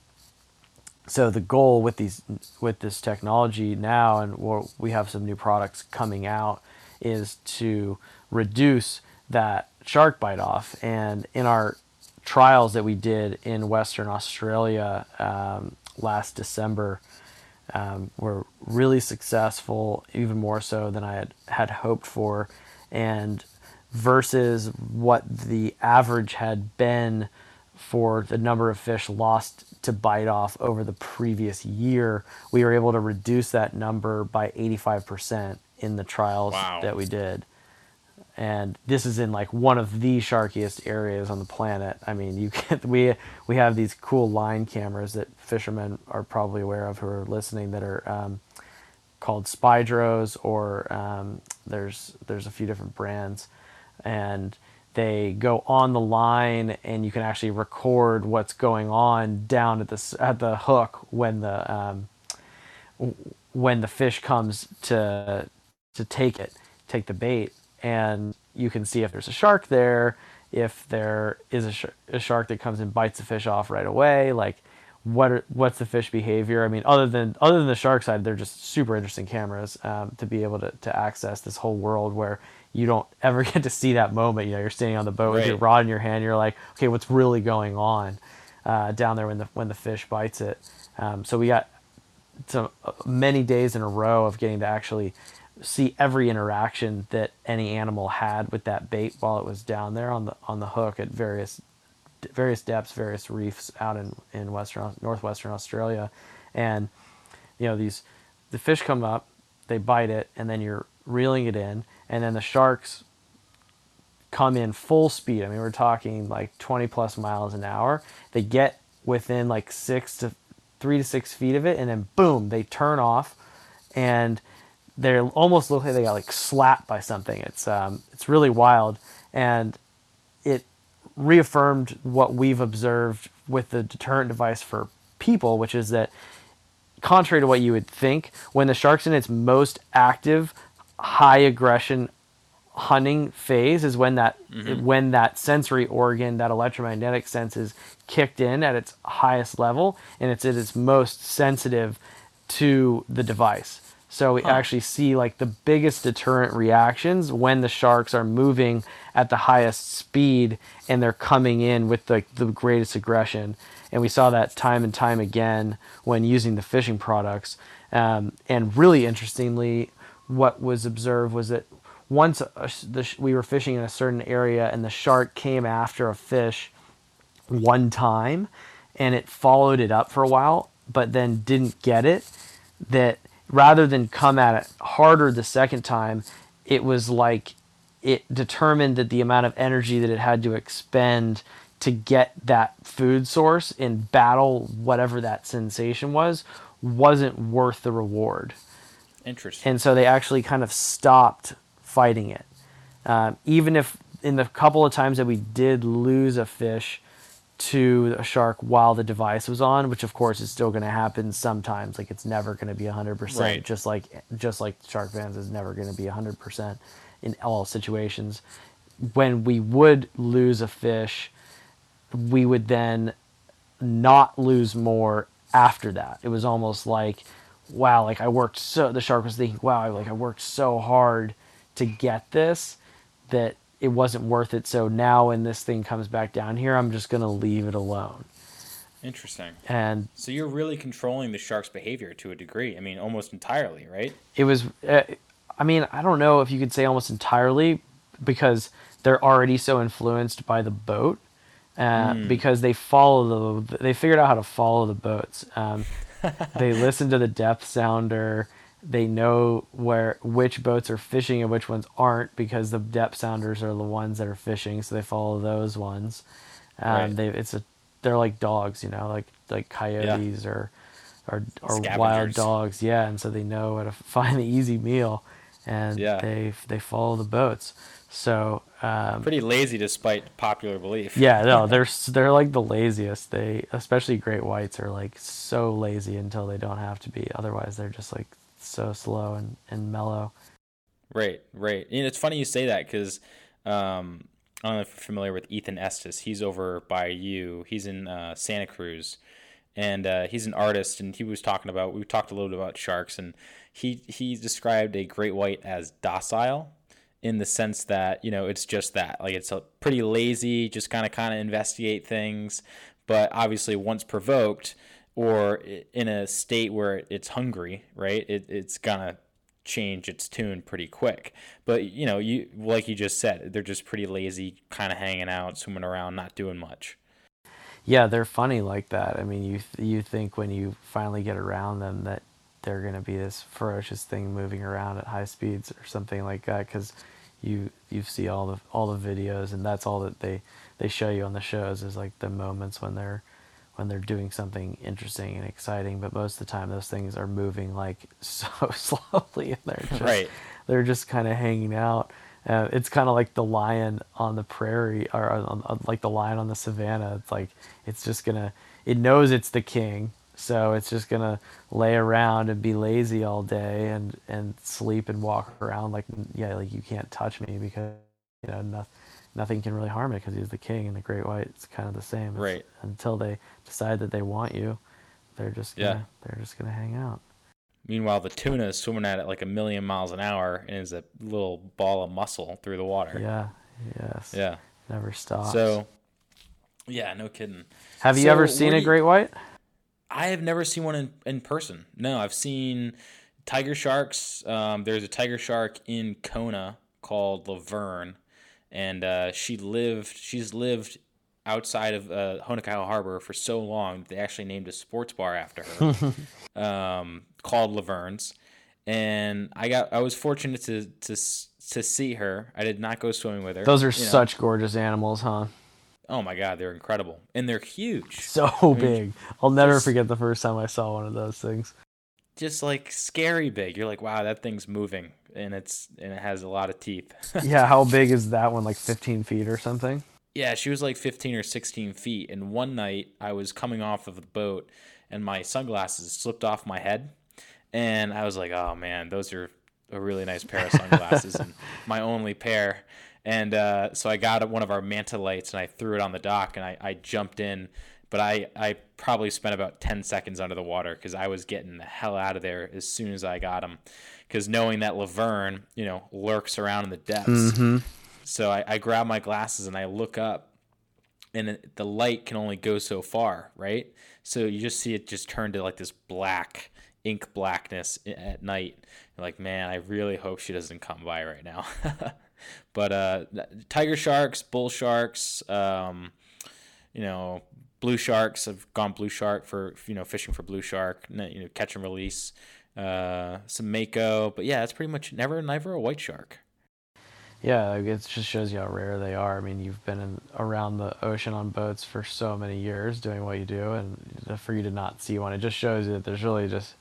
Speaker 2: so the goal with these with this technology now and we have some new products coming out is to reduce that shark bite off. And in our trials that we did in western australia um, last december um, were really successful even more so than i had, had hoped for and versus what the average had been for the number of fish lost to bite off over the previous year, we were able to reduce that number by 85% in the trials
Speaker 1: Wow.
Speaker 2: that we did. And this is in like one of the sharkiest areas on the planet. I mean, you can we we have these cool line cameras that fishermen are probably aware of who are listening that are um, called Spydros or um, there's there's a few different brands, and they go on the line and you can actually record what's going on down at the at the hook when the um, when the fish comes to to take it, take the bait, and you can see if there's a shark there, if there is a, sh- a shark that comes and bites the fish off right away, like what are, what's the fish behavior? I mean, other than other than the shark side, they're just super interesting cameras um, to be able to, to access this whole world where you don't ever get to see that moment. You know, you're standing on the boat with your rod in your hand. You're like, okay, what's really going on uh, down there when the when the fish bites it? Um, so we got some uh, many days in a row of getting to actually see every interaction that any animal had with that bait while it was down there on the on the hook at various various depths, various reefs out in in western northwestern Australia, and you know these the fish come up, they bite it, and then you're reeling it in, and then the sharks come in full speed. I mean, we're talking like 20 plus miles an hour. They get within like six to three to six feet of it, and then boom, they turn off, and they're almost look like they got like slapped by something. It's um, it's really wild, and it reaffirmed what we've observed with the deterrent device for people, which is that contrary to what you would think, when the shark's in its most active, high aggression hunting phase is when that when that sensory organ, that electromagnetic sense is kicked in at its highest level and it's at its most sensitive to the device. So we actually see like the biggest deterrent reactions when the sharks are moving at the highest speed and they're coming in with like the greatest aggression. And we saw that time and time again when using the fishing products. Um, and really interestingly, what was observed was that once a, the, we were fishing in a certain area and the shark came after a fish one time and it followed it up for a while but then didn't get it that rather than come at it harder the second time it was like it determined that the amount of energy that it had to expend to get that food source and battle whatever that sensation was wasn't worth the reward
Speaker 1: Interesting.
Speaker 2: and so they actually kind of stopped fighting it. Um, even if in the couple of times that we did lose a fish to a shark while the device was on, which of course is still going to happen sometimes. Like it's never going to be 100%,
Speaker 1: Right.
Speaker 2: just like just like Sharkbanz is never going to be 100% in all situations. When we would lose a fish, we would then not lose more after that. It was almost like, wow, like I worked so. The shark was thinking, wow, like I worked so hard to get this that it wasn't worth it. So now when this thing comes back down here, I'm just gonna leave it alone.
Speaker 1: Interesting.
Speaker 2: And
Speaker 1: So you're really controlling the shark's behavior to a degree. I mean, almost entirely, right?
Speaker 2: it was, uh, I mean, I don't know if you could say almost entirely because they're already so influenced by the boat. Uh, Because they follow the, they figured out how to follow the boats. Um, they listen to the depth sounder. They know where which boats are fishing and which ones aren't because the depth sounders are the ones that are fishing, so they follow those ones. Um,
Speaker 1: Right.
Speaker 2: They it's a they're like dogs, you know, like like coyotes or or or wild dogs, yeah, and so they know how to find the easy meal, and
Speaker 1: Yeah.
Speaker 2: they they follow the boats. So um,
Speaker 1: Pretty lazy despite popular belief.
Speaker 2: yeah, no, they're they're like the laziest. They especially great whites are like so lazy until they don't have to be. Otherwise, they're just like so slow and, and mellow.
Speaker 1: Right, right. And it's funny you say that because um, I don't know if you're familiar with Ethan Estes. He's over by you. He's in uh, Santa Cruz, and uh, he's an artist. And he was talking about we talked a little bit about sharks, and he he described a great white as docile in the sense that you know it's just that like it's a pretty lazy, just kind of kind of investigate things, but obviously once provoked or in a state where it's hungry, right? It, it's gonna change its tune pretty quick. But you know, you like you just said, they're just pretty lazy, kind of hanging out, swimming around, not doing much.
Speaker 2: Yeah, they're funny like that. I mean, you you think when you finally get around them that they're gonna be this ferocious thing moving around at high speeds or something like that because you you see all the all the videos and that's all that they they show you on the shows is like the moments when they're when they're doing something interesting and exciting but most of the time those things are moving like so slowly and they're just
Speaker 1: Right.
Speaker 2: they're just kind of hanging out uh, it's kind of like the lion on the prairie or on, on, like the lion on the savannah it's like it's just gonna it knows it's the king so it's just gonna lay around and be lazy all day and and sleep and walk around like yeah like you can't touch me because you know nothing nothing can really harm it because he's the king and the great white it's kind of the same It's-
Speaker 1: Right.
Speaker 2: until they decide that they want you they're just gonna,
Speaker 1: Yeah.
Speaker 2: they're just gonna hang out
Speaker 1: Meanwhile, the tuna is swimming at it like a million miles an hour and is a little ball of muscle through the water.
Speaker 2: yeah yes
Speaker 1: Yeah.
Speaker 2: never stops
Speaker 1: So, yeah, no kidding.
Speaker 2: have you
Speaker 1: so
Speaker 2: ever seen
Speaker 1: do
Speaker 2: a
Speaker 1: you-
Speaker 2: great white
Speaker 1: I have never seen one in, in person. No, I've seen tiger sharks. Um, there's a tiger shark in Kona called Laverne, and uh, she lived. She's lived outside of uh, Honokohau Harbor for so long. that They actually named a sports bar after her, um, called Laverne's. And I got. I was fortunate to to to see her. I did not go swimming with her.
Speaker 2: those are
Speaker 1: you know.
Speaker 2: such gorgeous animals huh
Speaker 1: Oh my god, they're incredible, and they're huge.
Speaker 2: so big i'll never
Speaker 1: just-
Speaker 2: forget the first time i saw one of those things
Speaker 1: just like scary big. You're like, wow, that thing's moving, and it's and it has a lot of teeth.
Speaker 2: yeah how big is that one like 15 feet or something
Speaker 1: yeah, she was like 15 or 16 feet. And one night, I was coming off of the boat, and my sunglasses slipped off my head, and I was like, oh man, those are a really nice pair of sunglasses, and my only pair. And uh, so I got one of our manta lights, and I threw it on the dock, and I, I jumped in. But I, I probably spent about 10 seconds under the water because I was getting the hell out of there as soon as I got him. Because knowing that Laverne, you know, lurks around in the depths. So I, I grab my glasses and I look up, and the light can only go so far, right? So you just see it just turn to like this black ink blackness at night. You're like, man, I really hope she doesn't come by right now. but uh, tiger sharks, bull sharks, um, you know, blue sharks. I've gone blue shark for you know fishing for blue shark, you know, catch and release. Uh, some mako, but yeah, it's pretty much never, never a white shark.
Speaker 2: Yeah, like, it just shows you how rare they are. I mean, you've been in, around the ocean on boats for so many years doing what you do, and for you to not see one, it just shows you that there's really just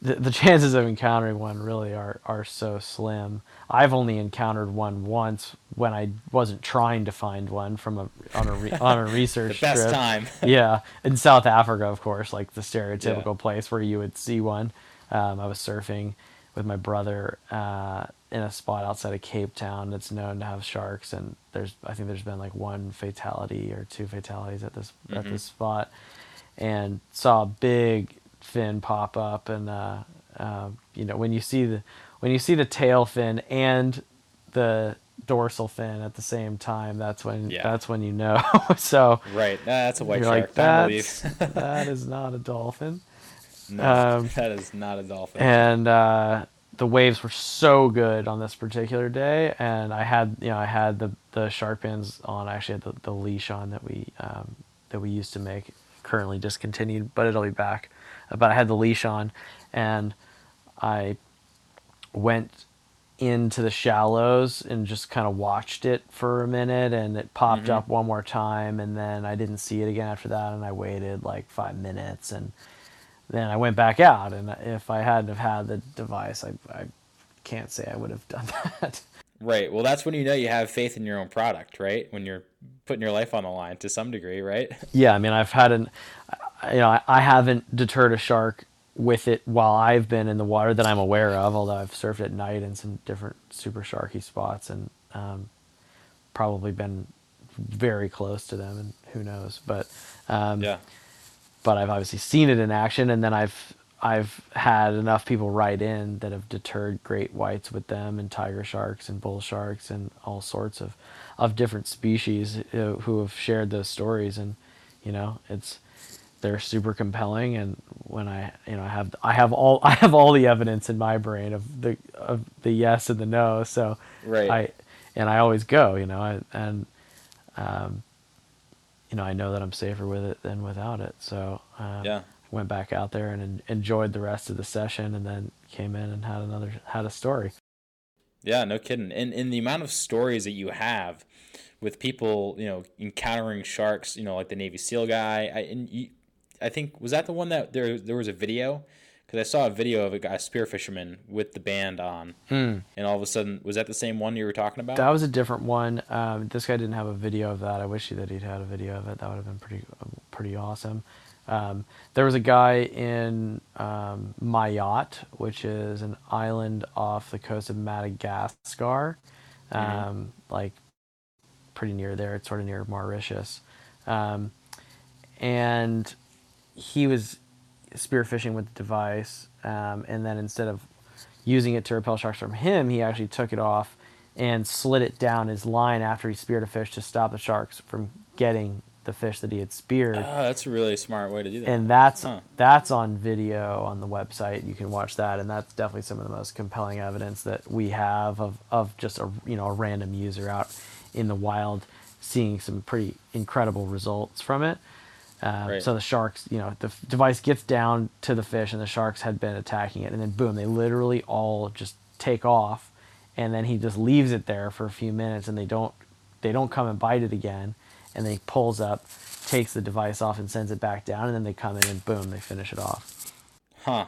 Speaker 2: the, the chances of encountering one really are, are so slim. I've only encountered one once when I wasn't trying to find one from a on a re, on a research
Speaker 1: the best
Speaker 2: trip.
Speaker 1: time.
Speaker 2: yeah, in South Africa, of course, like the stereotypical
Speaker 1: Yeah.
Speaker 2: place where you would see one. Um, I was surfing with my brother uh, in a spot outside of Cape Town that's known to have sharks, and there's I think there's been like one fatality or two fatalities at this at
Speaker 1: Mhm.
Speaker 2: this spot, and saw a big fin pop up, and uh, uh, you know when you see the when you see the tail fin and the dorsal fin at the same time, that's when
Speaker 1: Yeah.
Speaker 2: that's when you know. so
Speaker 1: Right. That's a white
Speaker 2: you're
Speaker 1: shark.
Speaker 2: like, that's, that is not a dolphin.
Speaker 1: No,
Speaker 2: um,
Speaker 1: that is not a dolphin.
Speaker 2: And uh, the waves were so good on this particular day, and I had you know I had the the shark fins on. I actually had the, the leash on that we um, that we used to make, currently discontinued, but it'll be back. But I had the leash on, and I went into the shallows and just kind of watched it for a minute and it popped
Speaker 1: Mhm.
Speaker 2: up one more time and then I didn't see it again after that and I waited like 5 minutes and then I went back out and if I hadn't have had the device I I can't say I would have done that.
Speaker 1: Right. Well, that's when you know you have faith in your own product, right? When you're putting your life on the line to some degree, right?
Speaker 2: yeah, I mean I've had an you know I, haven't deterred a shark with it while I've been in the water that I'm aware of, although I've surfed at night in some different super sharky spots and um, probably been very close to them, and who knows. But um,
Speaker 1: Yeah.
Speaker 2: But I've obviously seen it in action, and then I've I've had enough people write in that have deterred great whites with them, and tiger sharks, and bull sharks, and all sorts of of different species uh, who have shared those stories, and you know it's they're super compelling. And when i you know i have i have all i have all the evidence in my brain of the of the yes and the no. So
Speaker 1: Right.
Speaker 2: i and i always go you know I, and um you know i know that i'm safer with it than without it so um,
Speaker 1: Yeah.
Speaker 2: went back out there and en- enjoyed the rest of the session and then came in and had another had a story
Speaker 1: Yeah, no kidding. And in the amount of stories that you have with people, you know, encountering sharks, you know, like the Navy SEAL guy. I and you, I think was that the one that there there was a video because I saw a video of a guy, a spear fisherman, with the band on, and all of a sudden was that the same one you were talking about?
Speaker 2: That was a different one. Um, this guy didn't have a video of that. I wish that he'd had a video of it. That would have been pretty pretty awesome. Um, there was a guy in um, Mayotte, which is an island off the coast of Madagascar, um,
Speaker 1: Mhm.
Speaker 2: like pretty near there. It's sort of near Mauritius, um, and he was spearfishing with the device, um, and then instead of using it to repel sharks from him, he actually took it off and slid it down his line after he speared a fish to stop the sharks from getting the fish that he had speared.
Speaker 1: Oh, that's a really smart way to do that.
Speaker 2: and that's
Speaker 1: Huh.
Speaker 2: that's on video on the website. You can watch that, and that's definitely some of the most compelling evidence that we have of, of just a you know a random user out in the wild seeing some pretty incredible results from it. Um,
Speaker 1: Right.
Speaker 2: So the sharks, you know, the f- device gets down to the fish, and the sharks had been attacking it, and then boom, they literally all just take off, and then he just leaves it there for a few minutes, and they don't they don't come and bite it again, and then he pulls up, takes the device off, and sends it back down, and then they come in and boom, they finish it off.
Speaker 1: Huh.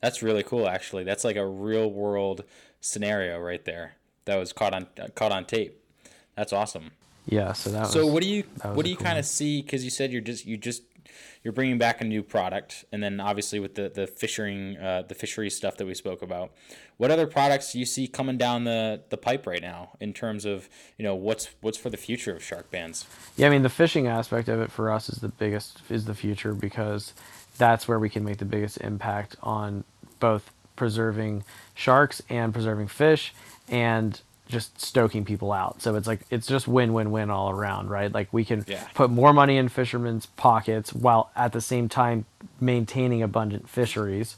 Speaker 1: That's really cool actually. That's like a real world scenario right there. That was caught on caught on tape. That's awesome.
Speaker 2: Yeah, so that
Speaker 1: So
Speaker 2: was,
Speaker 1: what do you what do you
Speaker 2: cool
Speaker 1: kind of see cuz you said you're just you just you're bringing back a new product and then obviously with the the fishing uh, the fishery stuff that we spoke about. What other products do you see coming down the the pipe right now in terms of, you know, what's what's for the future of Sharkbanz?
Speaker 2: Yeah, I mean the fishing aspect of it for us is the biggest is the future because that's where we can make the biggest impact on both preserving sharks and preserving fish and just stoking people out. So it's like it's just win win win all around, right? Like we can
Speaker 1: Yeah.
Speaker 2: put more money in fishermen's pockets while at the same time maintaining abundant fisheries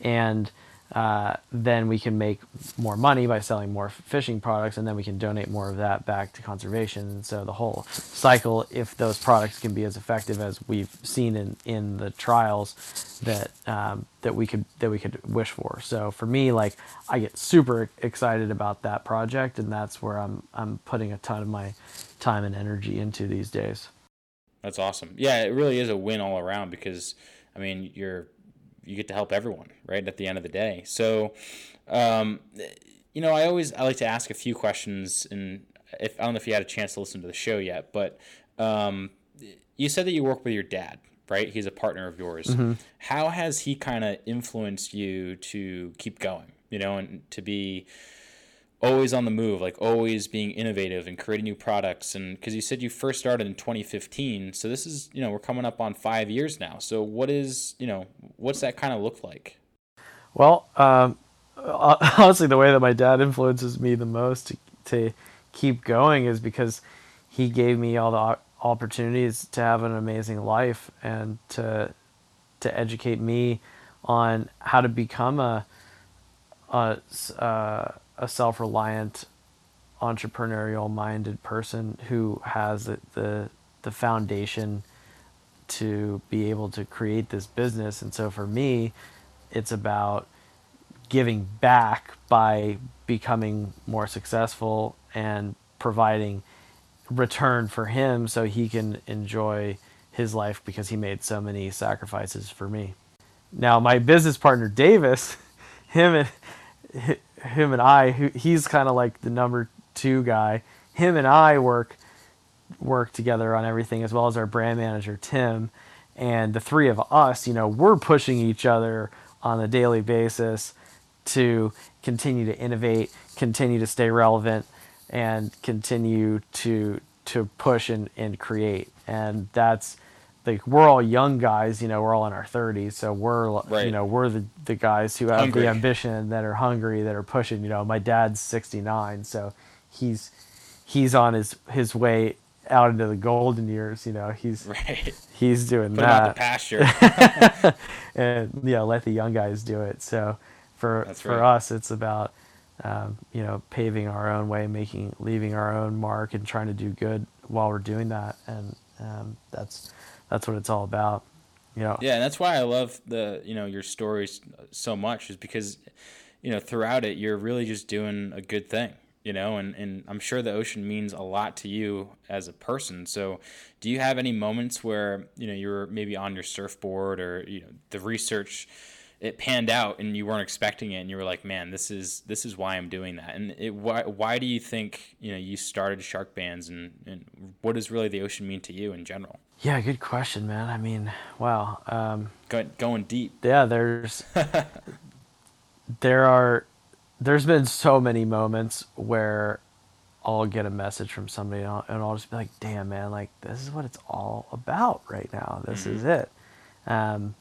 Speaker 2: and uh, then we can make more money by selling more fishing products, and then we can donate more of that back to conservation. So the whole cycle, if those products can be as effective as we've seen in, in the trials, that um, that we could that we could wish for. So for me, like I get super excited about that project, and that's where I'm I'm putting a ton of my time and energy into these days.
Speaker 1: That's awesome. Yeah, it really is a win all around because I mean, you're you get to help everyone, right? At the end of the day. So, um, you know, I always I like to ask a few questions, and if I don't know if you had a chance to listen to the show yet, but um, you said that you work with your dad, right? He's a partner of yours. Mm-hmm. How has he kind of influenced you to keep going, you know, and to be always on the move, like always being innovative and creating new products? And because you said you first started in 2015, so this is, you know, we're coming up on five years now. So what is, you know, what's that kind of look like?
Speaker 2: Well, um, honestly, the way that my dad influences me the most to, to keep going is because he gave me all the opportunities to have an amazing life and to to educate me on how to become a a, uh, a self-reliant entrepreneurial minded person who has the, the the foundation to be able to create this business and so for me it's about giving back by becoming more successful and providing return for him so he can enjoy his life because he made so many sacrifices for me. Now, my business partner Davis, him and him and I, he's kind of like the number two guy. Him and I work work together on everything, as well as our brand manager Tim. And the three of us, you know, we're pushing each other on a daily basis to continue to innovate, continue to stay relevant, and continue to to push and, and create. And that's like we're all young guys, you know, we're all in our 30s, so we're right. you know, we're the, the guys who have hungry. the ambition that are hungry, that are pushing, you know, my dad's 69, so he's he's on his his way out into the golden years, you know. He's right. he's doing Put that.
Speaker 1: the pasture.
Speaker 2: and yeah, let the young guys do it. So for That's for right. us it's about um, you know, paving our own way, making, leaving our own mark, and trying to do good while we're doing that. And um, that's that's what it's all about. You know.
Speaker 1: Yeah, and that's why I love the you know your stories so much is because you know throughout it you're really just doing a good thing. You know, and, and I'm sure the ocean means a lot to you as a person. So, do you have any moments where you know you're maybe on your surfboard or you know the research it panned out and you weren't expecting it and you were like man this is this is why i'm doing that and it, why, why do you think you know you started Sharkbanz and, and what does really the ocean mean to you in general
Speaker 2: yeah good question man i mean wow um,
Speaker 1: going, going deep
Speaker 2: yeah there's there are there's been so many moments where I'll get a message from somebody and I'll, and I'll, just be like, damn, man, like, this is what it's all about right now. This mm-hmm. is it. Um,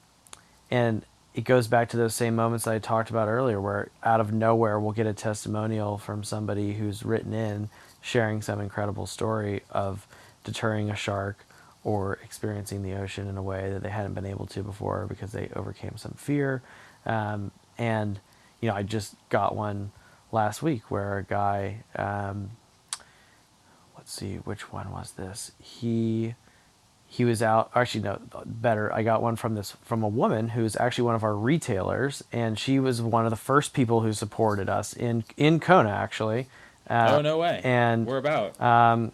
Speaker 2: and it goes back to those same moments I talked about earlier, where out of nowhere we'll get a testimonial from somebody who's written in sharing some incredible story of deterring a shark or experiencing the ocean in a way that they hadn't been able to before because they overcame some fear. Um, and, you know, I just got one last week where a guy, um, let's see, which one was this? He he was out actually no better i got one from this from a woman who's actually one of our retailers and she was one of the first people who supported us in in kona actually
Speaker 1: uh, oh no way
Speaker 2: and
Speaker 1: we're about
Speaker 2: um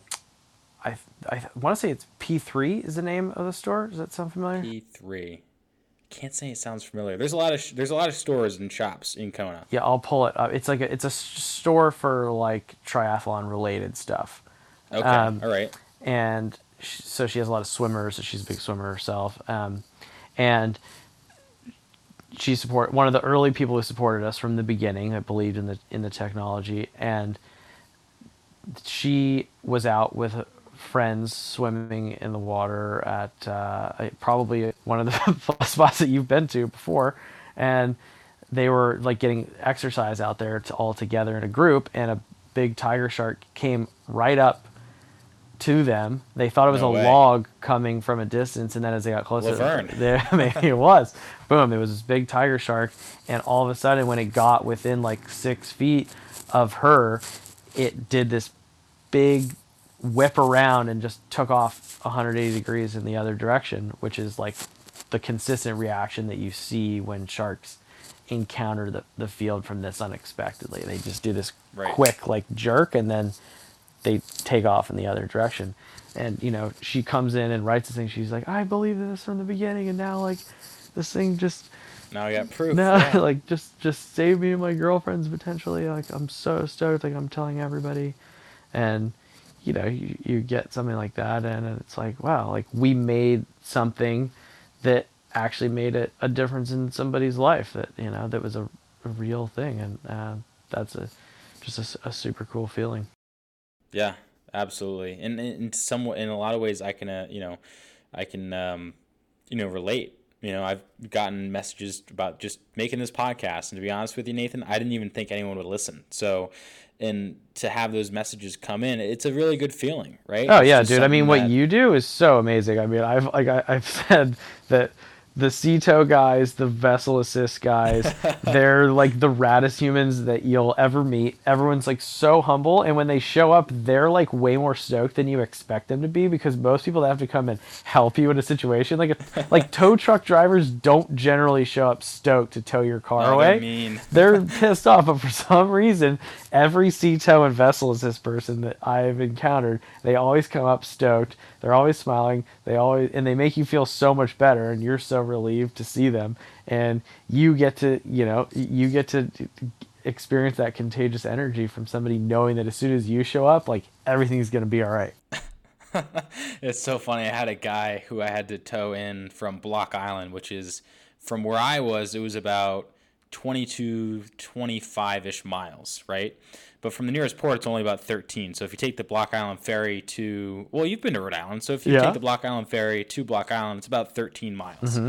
Speaker 2: i i want to say it's p3 is the name of the store does that sound familiar
Speaker 1: p3 can't say it sounds familiar. There's a lot of sh- there's a lot of stores and shops in Kona.
Speaker 2: Yeah, I'll pull it up. It's like a, it's a store for like triathlon related stuff.
Speaker 1: Okay, um, all right.
Speaker 2: And so she has a lot of swimmers. So she's a big swimmer herself, um, and she support one of the early people who supported us from the beginning that believed in the in the technology, and she was out with friends swimming in the water at uh, probably one of the spots that you've been to before, and they were like getting exercise out there to, all together in a group, and a big tiger shark came right up to them. They thought it was no a way. log coming from a distance, and then as they got closer, there maybe it was. Boom! It was this big tiger shark, and all of a sudden, when it got within like six feet of her, it did this big whip around and just took off 180 degrees in the other direction, which is like the consistent reaction that you see when sharks encounter the, the field from this unexpectedly. They just do this right. quick like jerk and then they take off in the other direction. And you know, she comes in and writes the thing. She's like, "I believe this from the beginning, and now like this thing just
Speaker 1: now I got proof.
Speaker 2: now
Speaker 1: yeah.
Speaker 2: like just just save me and my girlfriends potentially. Like I'm so stoked. Like I'm telling everybody, and you know you, you get something like that, and it's like wow, like we made something that actually made it a difference in somebody's life. That you know that was a, a real thing, and uh, that's a just a, a super cool feeling.
Speaker 1: Yeah, absolutely. And in some in a lot of ways, I can uh, you know, I can um, you know relate. You know, I've gotten messages about just making this podcast, and to be honest with you, Nathan, I didn't even think anyone would listen. So, and to have those messages come in, it's a really good feeling, right?
Speaker 2: Oh yeah, dude. I mean, what
Speaker 1: that-
Speaker 2: you do is so amazing. I mean, I've like I, I've said that the Sea Tow guys, the vessel assist guys, they're like the raddest humans that you'll ever meet. Everyone's like so humble, and when they show up, they're like way more stoked than you expect them to be because most people that have to come and help you in a situation, like like tow truck drivers, don't generally show up stoked to tow your car
Speaker 1: Oh, they're mean.
Speaker 2: they're pissed off, but for some reason, every sea tow and vessel assist person that I've encountered, they always come up stoked. They're always smiling. They always and they make you feel so much better, and you're so relieved to see them. And you get to, you know, you get to experience that contagious energy from somebody knowing that as soon as you show up, like everything's gonna be all right.
Speaker 1: it's so funny. I had a guy who I had to tow in from Block Island, which is from where I was, it was about 22, 25 ish miles, right? But from the nearest port, it's only about 13. So if you take the Block Island ferry to, well, you've been to Rhode Island. So if you
Speaker 2: Yeah.
Speaker 1: take the Block Island ferry to Block Island, it's about 13 miles.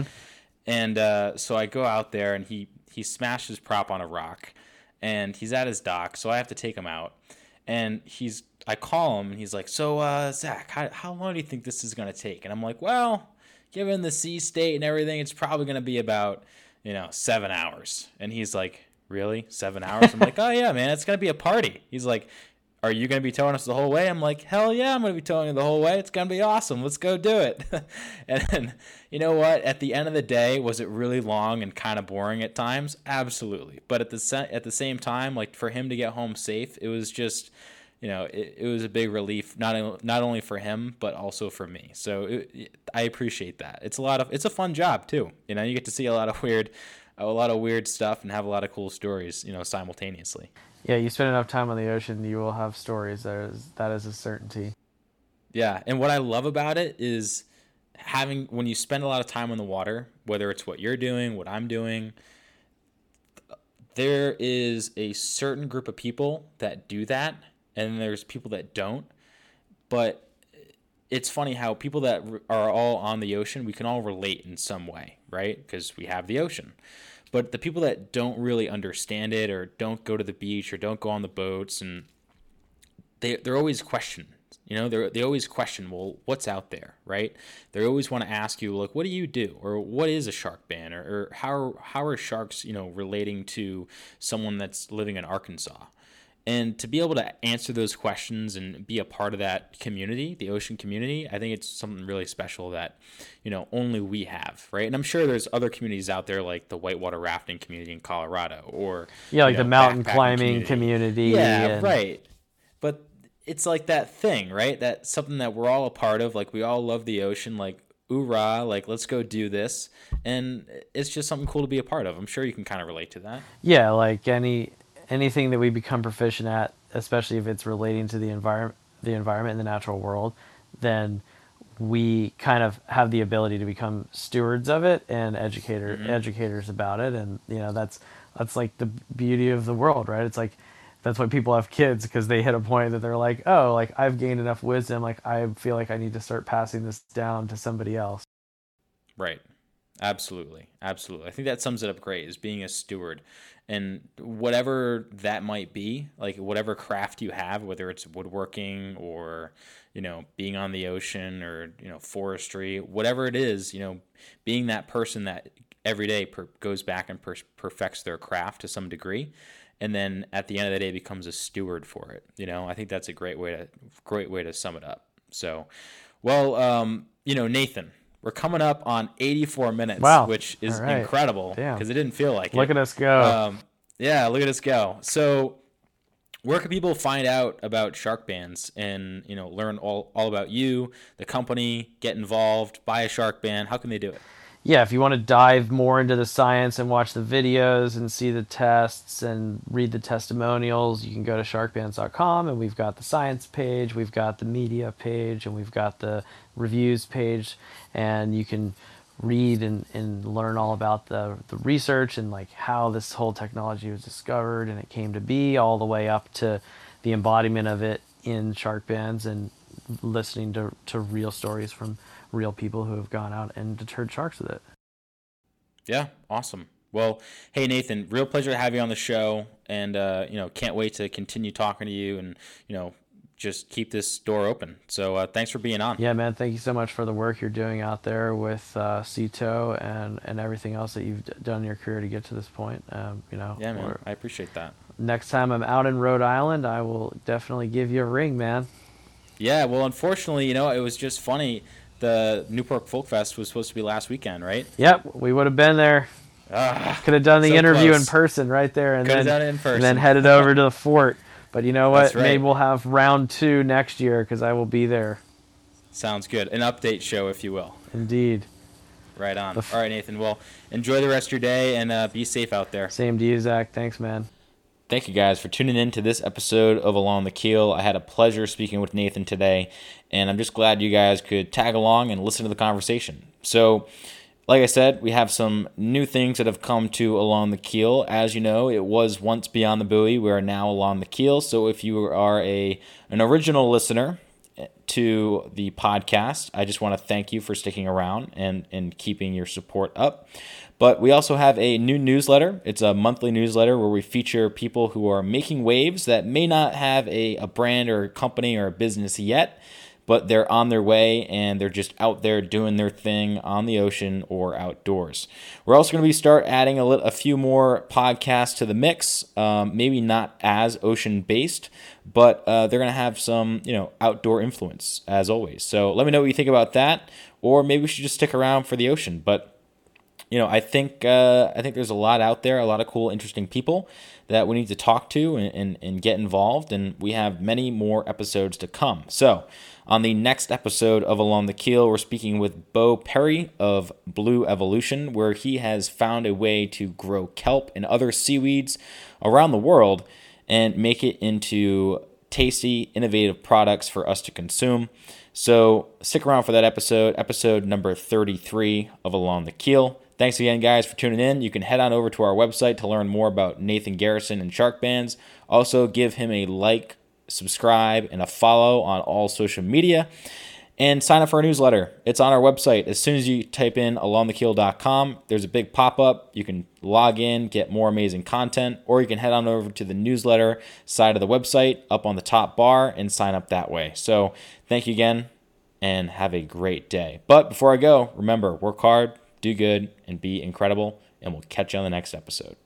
Speaker 1: And uh, so I go out there and he, he smashed his prop on a rock and he's at his dock. So I have to take him out. And he's, I call him and he's like, So, uh, Zach, how, how long do you think this is going to take? And I'm like, Well, given the sea state and everything, it's probably going to be about, you know, seven hours. And he's like, Really? Seven hours? I'm like, Oh, yeah, man, it's going to be a party. He's like, Are you going to be towing us the whole way? I'm like, Hell yeah, I'm going to be towing you the whole way. It's going to be awesome. Let's go do it. and then, you know what? At the end of the day, was it really long and kind of boring at times? Absolutely. But at the, se- at the same time, like for him to get home safe, it was just you know, it, it was a big relief not not only for him but also for me. So it, it- I appreciate that. It's a lot of it's a fun job too. You know, you get to see a lot of weird a lot of weird stuff and have a lot of cool stories. You know, simultaneously.
Speaker 2: Yeah, you spend enough time on the ocean, you will have stories. That is that is a certainty.
Speaker 1: Yeah, and what I love about it is having when you spend a lot of time on the water, whether it's what you're doing, what I'm doing, there is a certain group of people that do that, and there's people that don't. But it's funny how people that are all on the ocean, we can all relate in some way, right? Because we have the ocean. But the people that don't really understand it or don't go to the beach or don't go on the boats and they they're always questioned. You know, they they always question, well, what's out there, right? They always want to ask you, like, what do you do, or what is a shark ban, or, or how how are sharks, you know, relating to someone that's living in Arkansas? And to be able to answer those questions and be a part of that community, the ocean community, I think it's something really special that, you know, only we have, right? And I'm sure there's other communities out there like the whitewater rafting community in Colorado, or
Speaker 2: Yeah, like
Speaker 1: you
Speaker 2: the mountain climbing community.
Speaker 1: yeah,
Speaker 2: and-
Speaker 1: right. But it's like that thing, right? That something that we're all a part of. Like we all love the ocean. Like oorah, like let's go do this, and it's just something cool to be a part of. I'm sure you can kind of relate to that.
Speaker 2: Yeah, like any anything that we become proficient at, especially if it's relating to the environment, the environment in the natural world, then we kind of have the ability to become stewards of it and educator mm-hmm. educators about it, and you know that's that's like the beauty of the world, right? It's like that's why people have kids because they hit a point that they're like, oh, like I've gained enough wisdom, like I feel like I need to start passing this down to somebody else.
Speaker 1: Right. Absolutely. Absolutely. I think that sums it up great is being a steward and whatever that might be, like whatever craft you have, whether it's woodworking or, you know, being on the ocean or, you know, forestry, whatever it is, you know, being that person that every day per- goes back and per- perfects their craft to some degree and then at the end of the day becomes a steward for it. You know, I think that's a great way to great way to sum it up. So, well, um, you know, Nathan, we're coming up on 84 minutes,
Speaker 2: Wow.
Speaker 1: which is
Speaker 2: right.
Speaker 1: incredible because it didn't feel like
Speaker 2: Look
Speaker 1: it.
Speaker 2: Look at us go.
Speaker 1: Um, yeah, look at us go. So, where can people find out about Sharkbanz and you know learn all, all about you, the company, get involved, buy a shark band? How can they do it?
Speaker 2: Yeah, if you want to dive more into the science and watch the videos and see the tests and read the testimonials, you can go to sharkbanz.com and we've got the science page, we've got the media page, and we've got the reviews page, and you can read and, and learn all about the, the research and like how this whole technology was discovered and it came to be all the way up to the embodiment of it in Sharkbanz and listening to, to real stories from real people who have gone out and deterred sharks with it.
Speaker 1: Yeah, awesome. Well, hey Nathan, real pleasure to have you on the show, and uh, you know, can't wait to continue talking to you, and you know, just keep this door open. So uh, thanks for being on.
Speaker 2: Yeah, man. Thank you so much for the work you're doing out there with uh, Sea Tow and and everything else that you've done in your career to get to this point. Um, you know.
Speaker 1: Yeah, man. I appreciate that.
Speaker 2: Next time I'm out in Rhode Island, I will definitely give you a ring, man.
Speaker 1: Yeah. Well, unfortunately, you know, it was just funny. The Newport Folk Fest was supposed to be last weekend, right?
Speaker 2: Yep, we would have been there.
Speaker 1: Ah,
Speaker 2: Could have done the
Speaker 1: so
Speaker 2: interview
Speaker 1: close.
Speaker 2: in person right there, and
Speaker 1: Could have
Speaker 2: then
Speaker 1: done it in person.
Speaker 2: and then headed over to the fort. But you know what?
Speaker 1: Right.
Speaker 2: Maybe we'll have round two next year because I will be there.
Speaker 1: Sounds good. An update show, if you will.
Speaker 2: Indeed.
Speaker 1: Right on. All right, Nathan. Well, enjoy the rest of your day and uh, be safe out there.
Speaker 2: Same to you, Zach. Thanks, man.
Speaker 1: Thank you guys for tuning in to this episode of Along the Keel. I had a pleasure speaking with Nathan today, and I'm just glad you guys could tag along and listen to the conversation. So, like I said, we have some new things that have come to Along the Keel. As you know, it was once Beyond the Buoy. We are now Along the Keel. So, if you are a an original listener to the podcast, I just want to thank you for sticking around and and keeping your support up. But we also have a new newsletter. It's a monthly newsletter where we feature people who are making waves that may not have a, a brand or a company or a business yet, but they're on their way and they're just out there doing their thing on the ocean or outdoors. We're also going to be start adding a, lit- a few more podcasts to the mix. Um, maybe not as ocean based, but uh, they're going to have some you know outdoor influence as always. So let me know what you think about that, or maybe we should just stick around for the ocean. But you know, I think uh, I think there's a lot out there, a lot of cool, interesting people that we need to talk to and, and, and get involved, and we have many more episodes to come. So, on the next episode of Along the Keel, we're speaking with Beau Perry of Blue Evolution, where he has found a way to grow kelp and other seaweeds around the world and make it into tasty, innovative products for us to consume. So stick around for that episode, episode number 33 of Along the Keel. Thanks again, guys, for tuning in. You can head on over to our website to learn more about Nathan Garrison and Sharkbanz. Also, give him a like, subscribe, and a follow on all social media. And sign up for our newsletter. It's on our website. As soon as you type in alongthekeel.com, there's a big pop up. You can log in, get more amazing content, or you can head on over to the newsletter side of the website up on the top bar and sign up that way. So, thank you again and have a great day. But before I go, remember work hard, do good, and be incredible. And we'll catch you on the next episode.